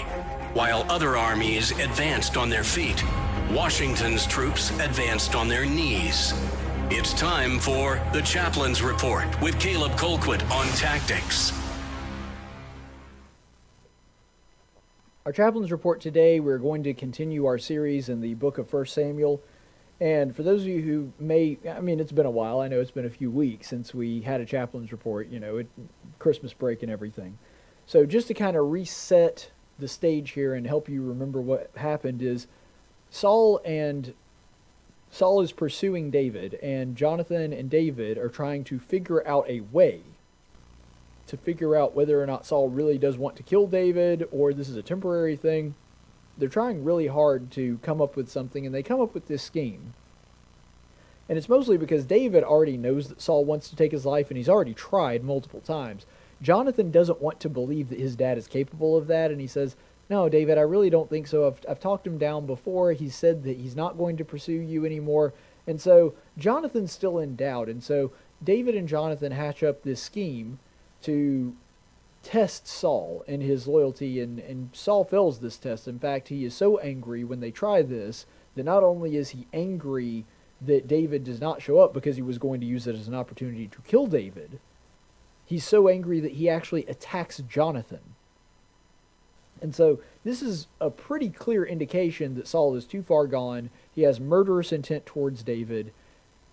While other armies advanced on their feet, Washington's troops advanced on their knees. It's time for the Chaplain's Report with Caleb Colquitt on tactics. Our chaplain's report today, we're going to continue our series in the book of 1 Samuel. And for those of you who may, I mean, it's been a while. I know it's been a few weeks since we had a chaplain's report, you know, it, Christmas break and everything. So just to kind of reset the stage here and help you remember what happened is Saul and Saul is pursuing David, and Jonathan and David are trying to figure out a way to figure out whether or not Saul really does want to kill David or this is a temporary thing. They're trying really hard to come up with something, and they come up with this scheme. And it's mostly because David already knows that Saul wants to take his life, and he's already tried multiple times. Jonathan doesn't want to believe that his dad is capable of that, and he says, No, David, I really don't think so. I've, I've talked him down before. He said that he's not going to pursue you anymore. And so Jonathan's still in doubt. And so David and Jonathan hatch up this scheme to test Saul in his loyalty, and, and Saul fails this test. In fact, he is so angry when they try this that not only is he angry that David does not show up because he was going to use it as an opportunity to kill David, he's so angry that he actually attacks Jonathan. And so this is a pretty clear indication that Saul is too far gone. He has murderous intent towards David,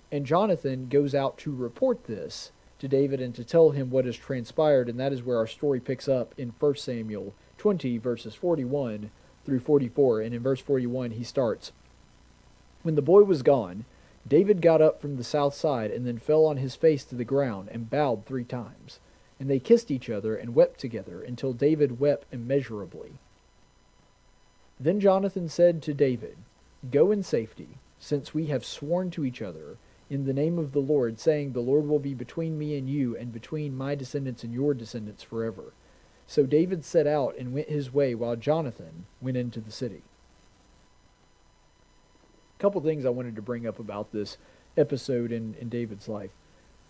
and Jonathan goes out to report this to David and to tell him what has transpired, and that is where our story picks up in 1 Samuel 20, verses 41 through 44. And in verse 41, he starts When the boy was gone, David got up from the south side and then fell on his face to the ground and bowed three times. And they kissed each other and wept together until David wept immeasurably. Then Jonathan said to David, Go in safety, since we have sworn to each other in the name of the Lord, saying, The Lord will be between me and you, and between my descendants and your descendants forever. So David set out and went his way, while Jonathan went into the city. A couple things I wanted to bring up about this episode in, in David's life.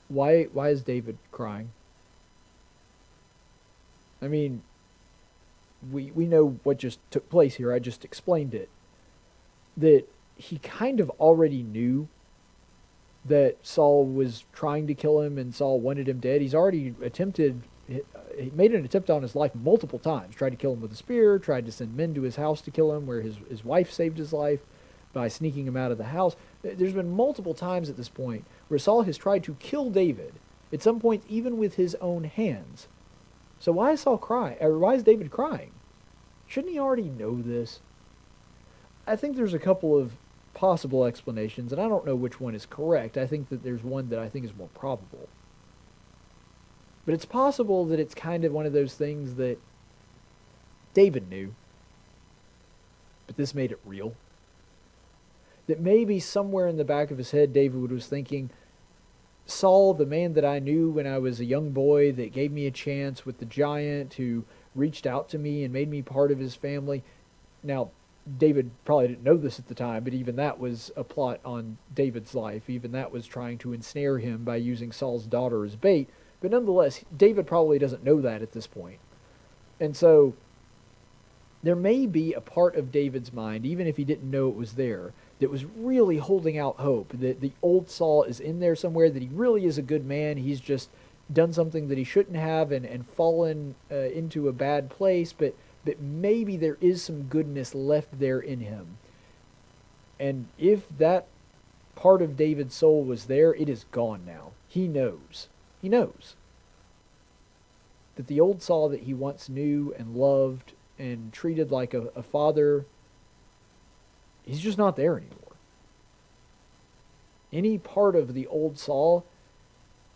Why why is David crying? I mean, we we know what just took place here. I just explained it. That he kind of already knew that Saul was trying to kill him and Saul wanted him dead. He's already attempted, he made an attempt on his life multiple times. Tried to kill him with a spear, tried to send men to his house to kill him, where his, his wife saved his life by sneaking him out of the house. There's been multiple times at this point where Saul has tried to kill David, at some point even with his own hands. So why is Saul crying? Or why is David crying? Shouldn't he already know this? I think there's a couple of possible explanations, and I don't know which one is correct. I think that there's one that I think is more probable. But it's possible that it's kind of one of those things that David knew, but this made it real. That maybe somewhere in the back of his head, David was thinking, Saul, the man that I knew when I was a young boy, that gave me a chance with the giant who reached out to me and made me part of his family. Now, David probably didn't know this at the time, but even that was a plot on David's life. Even that was trying to ensnare him by using Saul's daughter as bait. But nonetheless, David probably doesn't know that at this point. And so there may be a part of David's mind, even if he didn't know it was there, that was really holding out hope that the old Saul is in there somewhere, that he really is a good man. He's just done something that he shouldn't have and, and fallen uh, into a bad place, but that maybe there is some goodness left there in him. And if that part of David's soul was there, it is gone now. He knows. He knows that the old Saul that he once knew and loved and treated like a, a father, he's just not there anymore. Any part of the old Saul,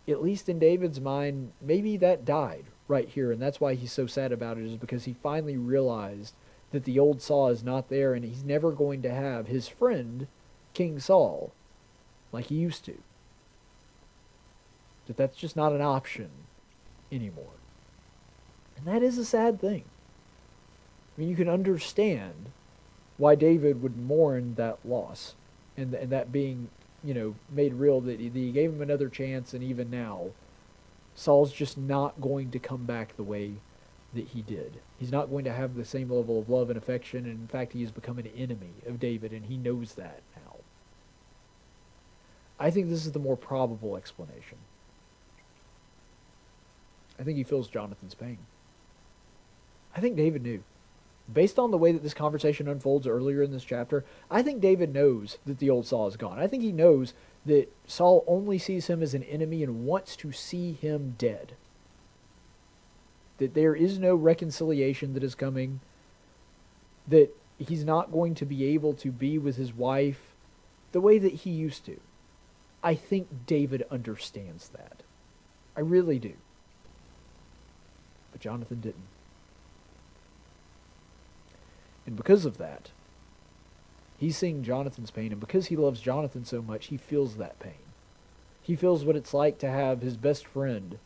at least in David's mind, maybe that died right here, and that's why he's so sad about it, is because he finally realized that the old Saul is not there, and he's never going to have his friend King Saul like he used to. That that's just not an option anymore. And that is a sad thing. I mean, you can understand why David would mourn that loss and, and that being, you know, made real that he, that he gave him another chance, and even now, Saul's just not going to come back the way that he did. He's not going to have the same level of love and affection, and in fact, he has become an enemy of David, and he knows that now. I think this is the more probable explanation. I think he feels Jonathan's pain. I think David knew. Based on the way that this conversation unfolds earlier in this chapter, I think David knows that the old Saul is gone. I think he knows that Saul only sees him as an enemy and wants to see him dead. That there is no reconciliation that is coming. That he's not going to be able to be with his wife the way that he used to. I think David understands that. I really do. But Jonathan didn't. And because of that, he's seeing Jonathan's pain, and because he loves Jonathan so much, he feels that pain. He feels what it's like to have his best friend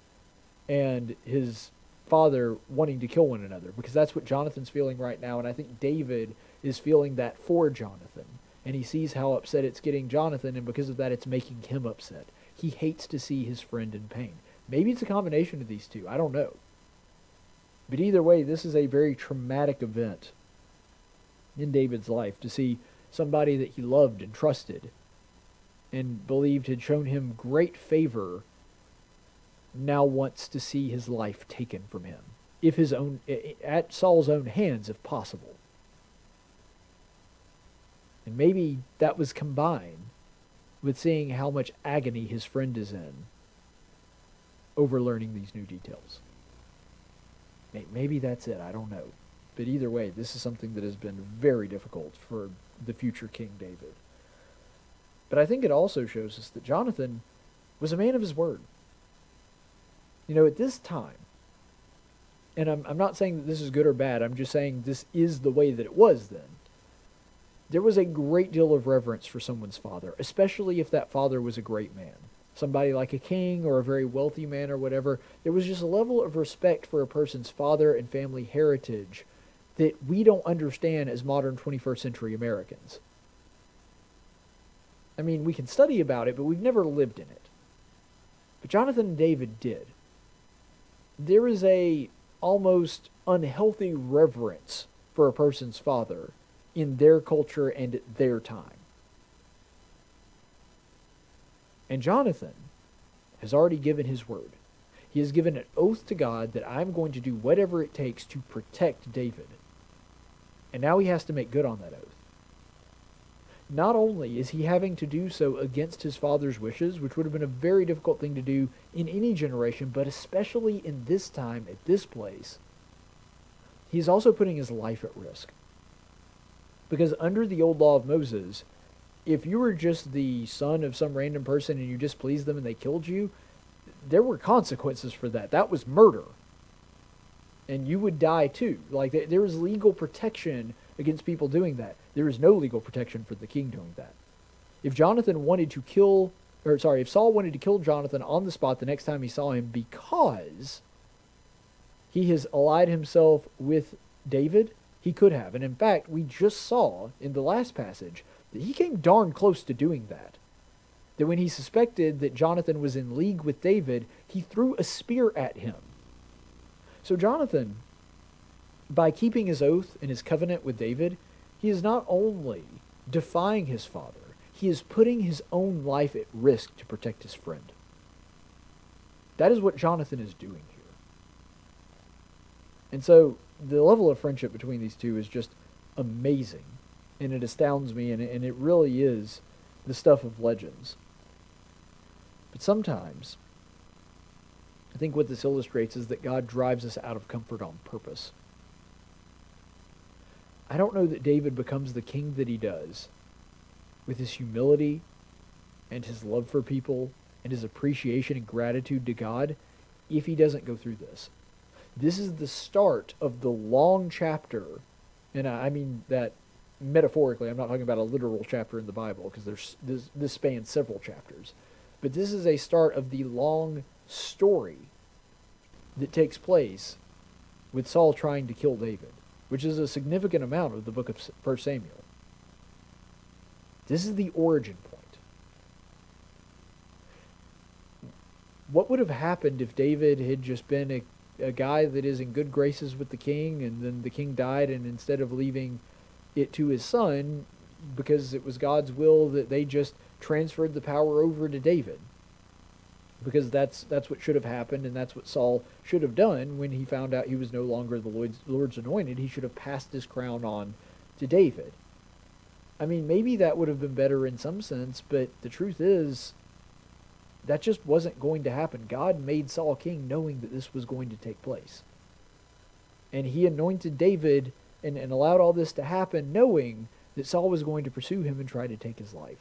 and his father wanting to kill one another, because that's what Jonathan's feeling right now, and I think David is feeling that for Jonathan. And he sees how upset it's getting Jonathan, and because of that, it's making him upset. He hates to see his friend in pain. Maybe it's a combination of these two. I don't know. But either way, this is a very traumatic event in David's life to see somebody that he loved and trusted and believed had shown him great favor now wants to see his life taken from him if his own at Saul's own hands if possible. And maybe that was combined with seeing how much agony his friend is in over learning these new details. Maybe that's it. I don't know but either way, this is something that has been very difficult for the future King David. But I think it also shows us that Jonathan was a man of his word. You know, at this time, and I'm, I'm not saying that this is good or bad, I'm just saying this is the way that it was then. There was a great deal of reverence for someone's father, especially if that father was a great man somebody like a king or a very wealthy man or whatever. There was just a level of respect for a person's father and family heritage that we don't understand as modern 21st century Americans. I mean, we can study about it, but we've never lived in it. But Jonathan and David did. There is a almost unhealthy reverence for a person's father in their culture and at their time. And Jonathan has already given his word. He has given an oath to God that I'm going to do whatever it takes to protect David. And now he has to make good on that oath. Not only is he having to do so against his father's wishes, which would have been a very difficult thing to do in any generation, but especially in this time, at this place, he's also putting his life at risk. Because under the old law of Moses, if you were just the son of some random person and you displeased them and they killed you, there were consequences for that. That was murder and you would die too. Like there is legal protection against people doing that. There is no legal protection for the king doing that. If Jonathan wanted to kill, or sorry, if Saul wanted to kill Jonathan on the spot the next time he saw him because he has allied himself with David, he could have. And in fact, we just saw in the last passage that he came darn close to doing that. That when he suspected that Jonathan was in league with David, he threw a spear at him so Jonathan, by keeping his oath and his covenant with David, he is not only defying his father, he is putting his own life at risk to protect his friend. That is what Jonathan is doing here. And so the level of friendship between these two is just amazing. And it astounds me, and it, and it really is the stuff of legends. But sometimes I think what this illustrates is that God drives us out of comfort on purpose. I don't know that David becomes the king that he does with his humility and his love for people and his appreciation and gratitude to God if he doesn't go through this. This is the start of the long chapter, and I mean that metaphorically. I'm not talking about a literal chapter in the Bible because there's this, this spans several chapters. But this is a start of the long story that takes place with Saul trying to kill David, which is a significant amount of the book of 1 Samuel. This is the origin point. What would have happened if David had just been a, a guy that is in good graces with the king and then the king died and instead of leaving it to his son because it was God's will that they just transferred the power over to David? Because that's that's what should have happened, and that's what Saul should have done when he found out he was no longer the Lord's, Lord's anointed. He should have passed his crown on to David. I mean, maybe that would have been better in some sense, but the truth is, that just wasn't going to happen. God made Saul king knowing that this was going to take place. And he anointed David and, and allowed all this to happen knowing that Saul was going to pursue him and try to take his life.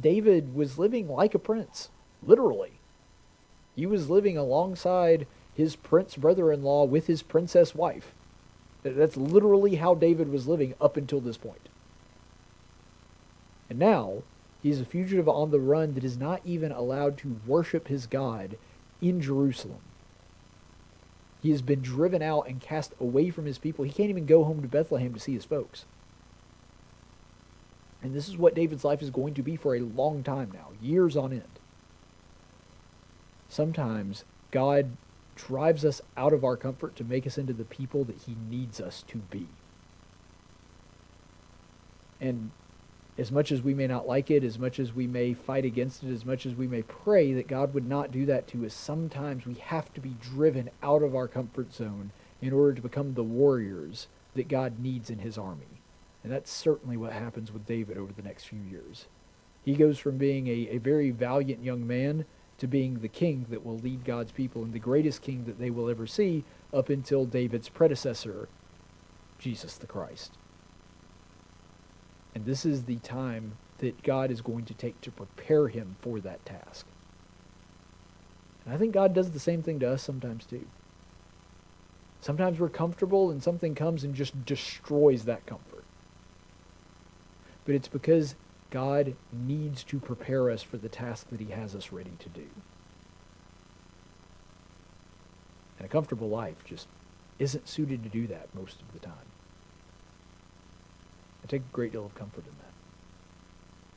David was living like a prince, literally. He was living alongside his prince brother in law with his princess wife. That's literally how David was living up until this point. And now, he's a fugitive on the run that is not even allowed to worship his God in Jerusalem. He has been driven out and cast away from his people. He can't even go home to Bethlehem to see his folks. And this is what David's life is going to be for a long time now, years on end. Sometimes God drives us out of our comfort to make us into the people that he needs us to be. And as much as we may not like it, as much as we may fight against it, as much as we may pray that God would not do that to us, sometimes we have to be driven out of our comfort zone in order to become the warriors that God needs in his army. And that's certainly what happens with David over the next few years. He goes from being a, a very valiant young man to being the king that will lead God's people and the greatest king that they will ever see up until David's predecessor, Jesus the Christ. And this is the time that God is going to take to prepare him for that task. And I think God does the same thing to us sometimes too. Sometimes we're comfortable and something comes and just destroys that comfort but it's because God needs to prepare us for the task that he has us ready to do. And a comfortable life just isn't suited to do that most of the time. I take a great deal of comfort in that.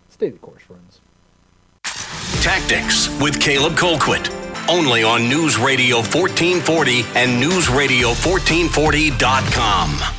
Stay the course, friends. Tactics with Caleb Colquitt. Only on News Radio 1440 and NewsRadio1440.com.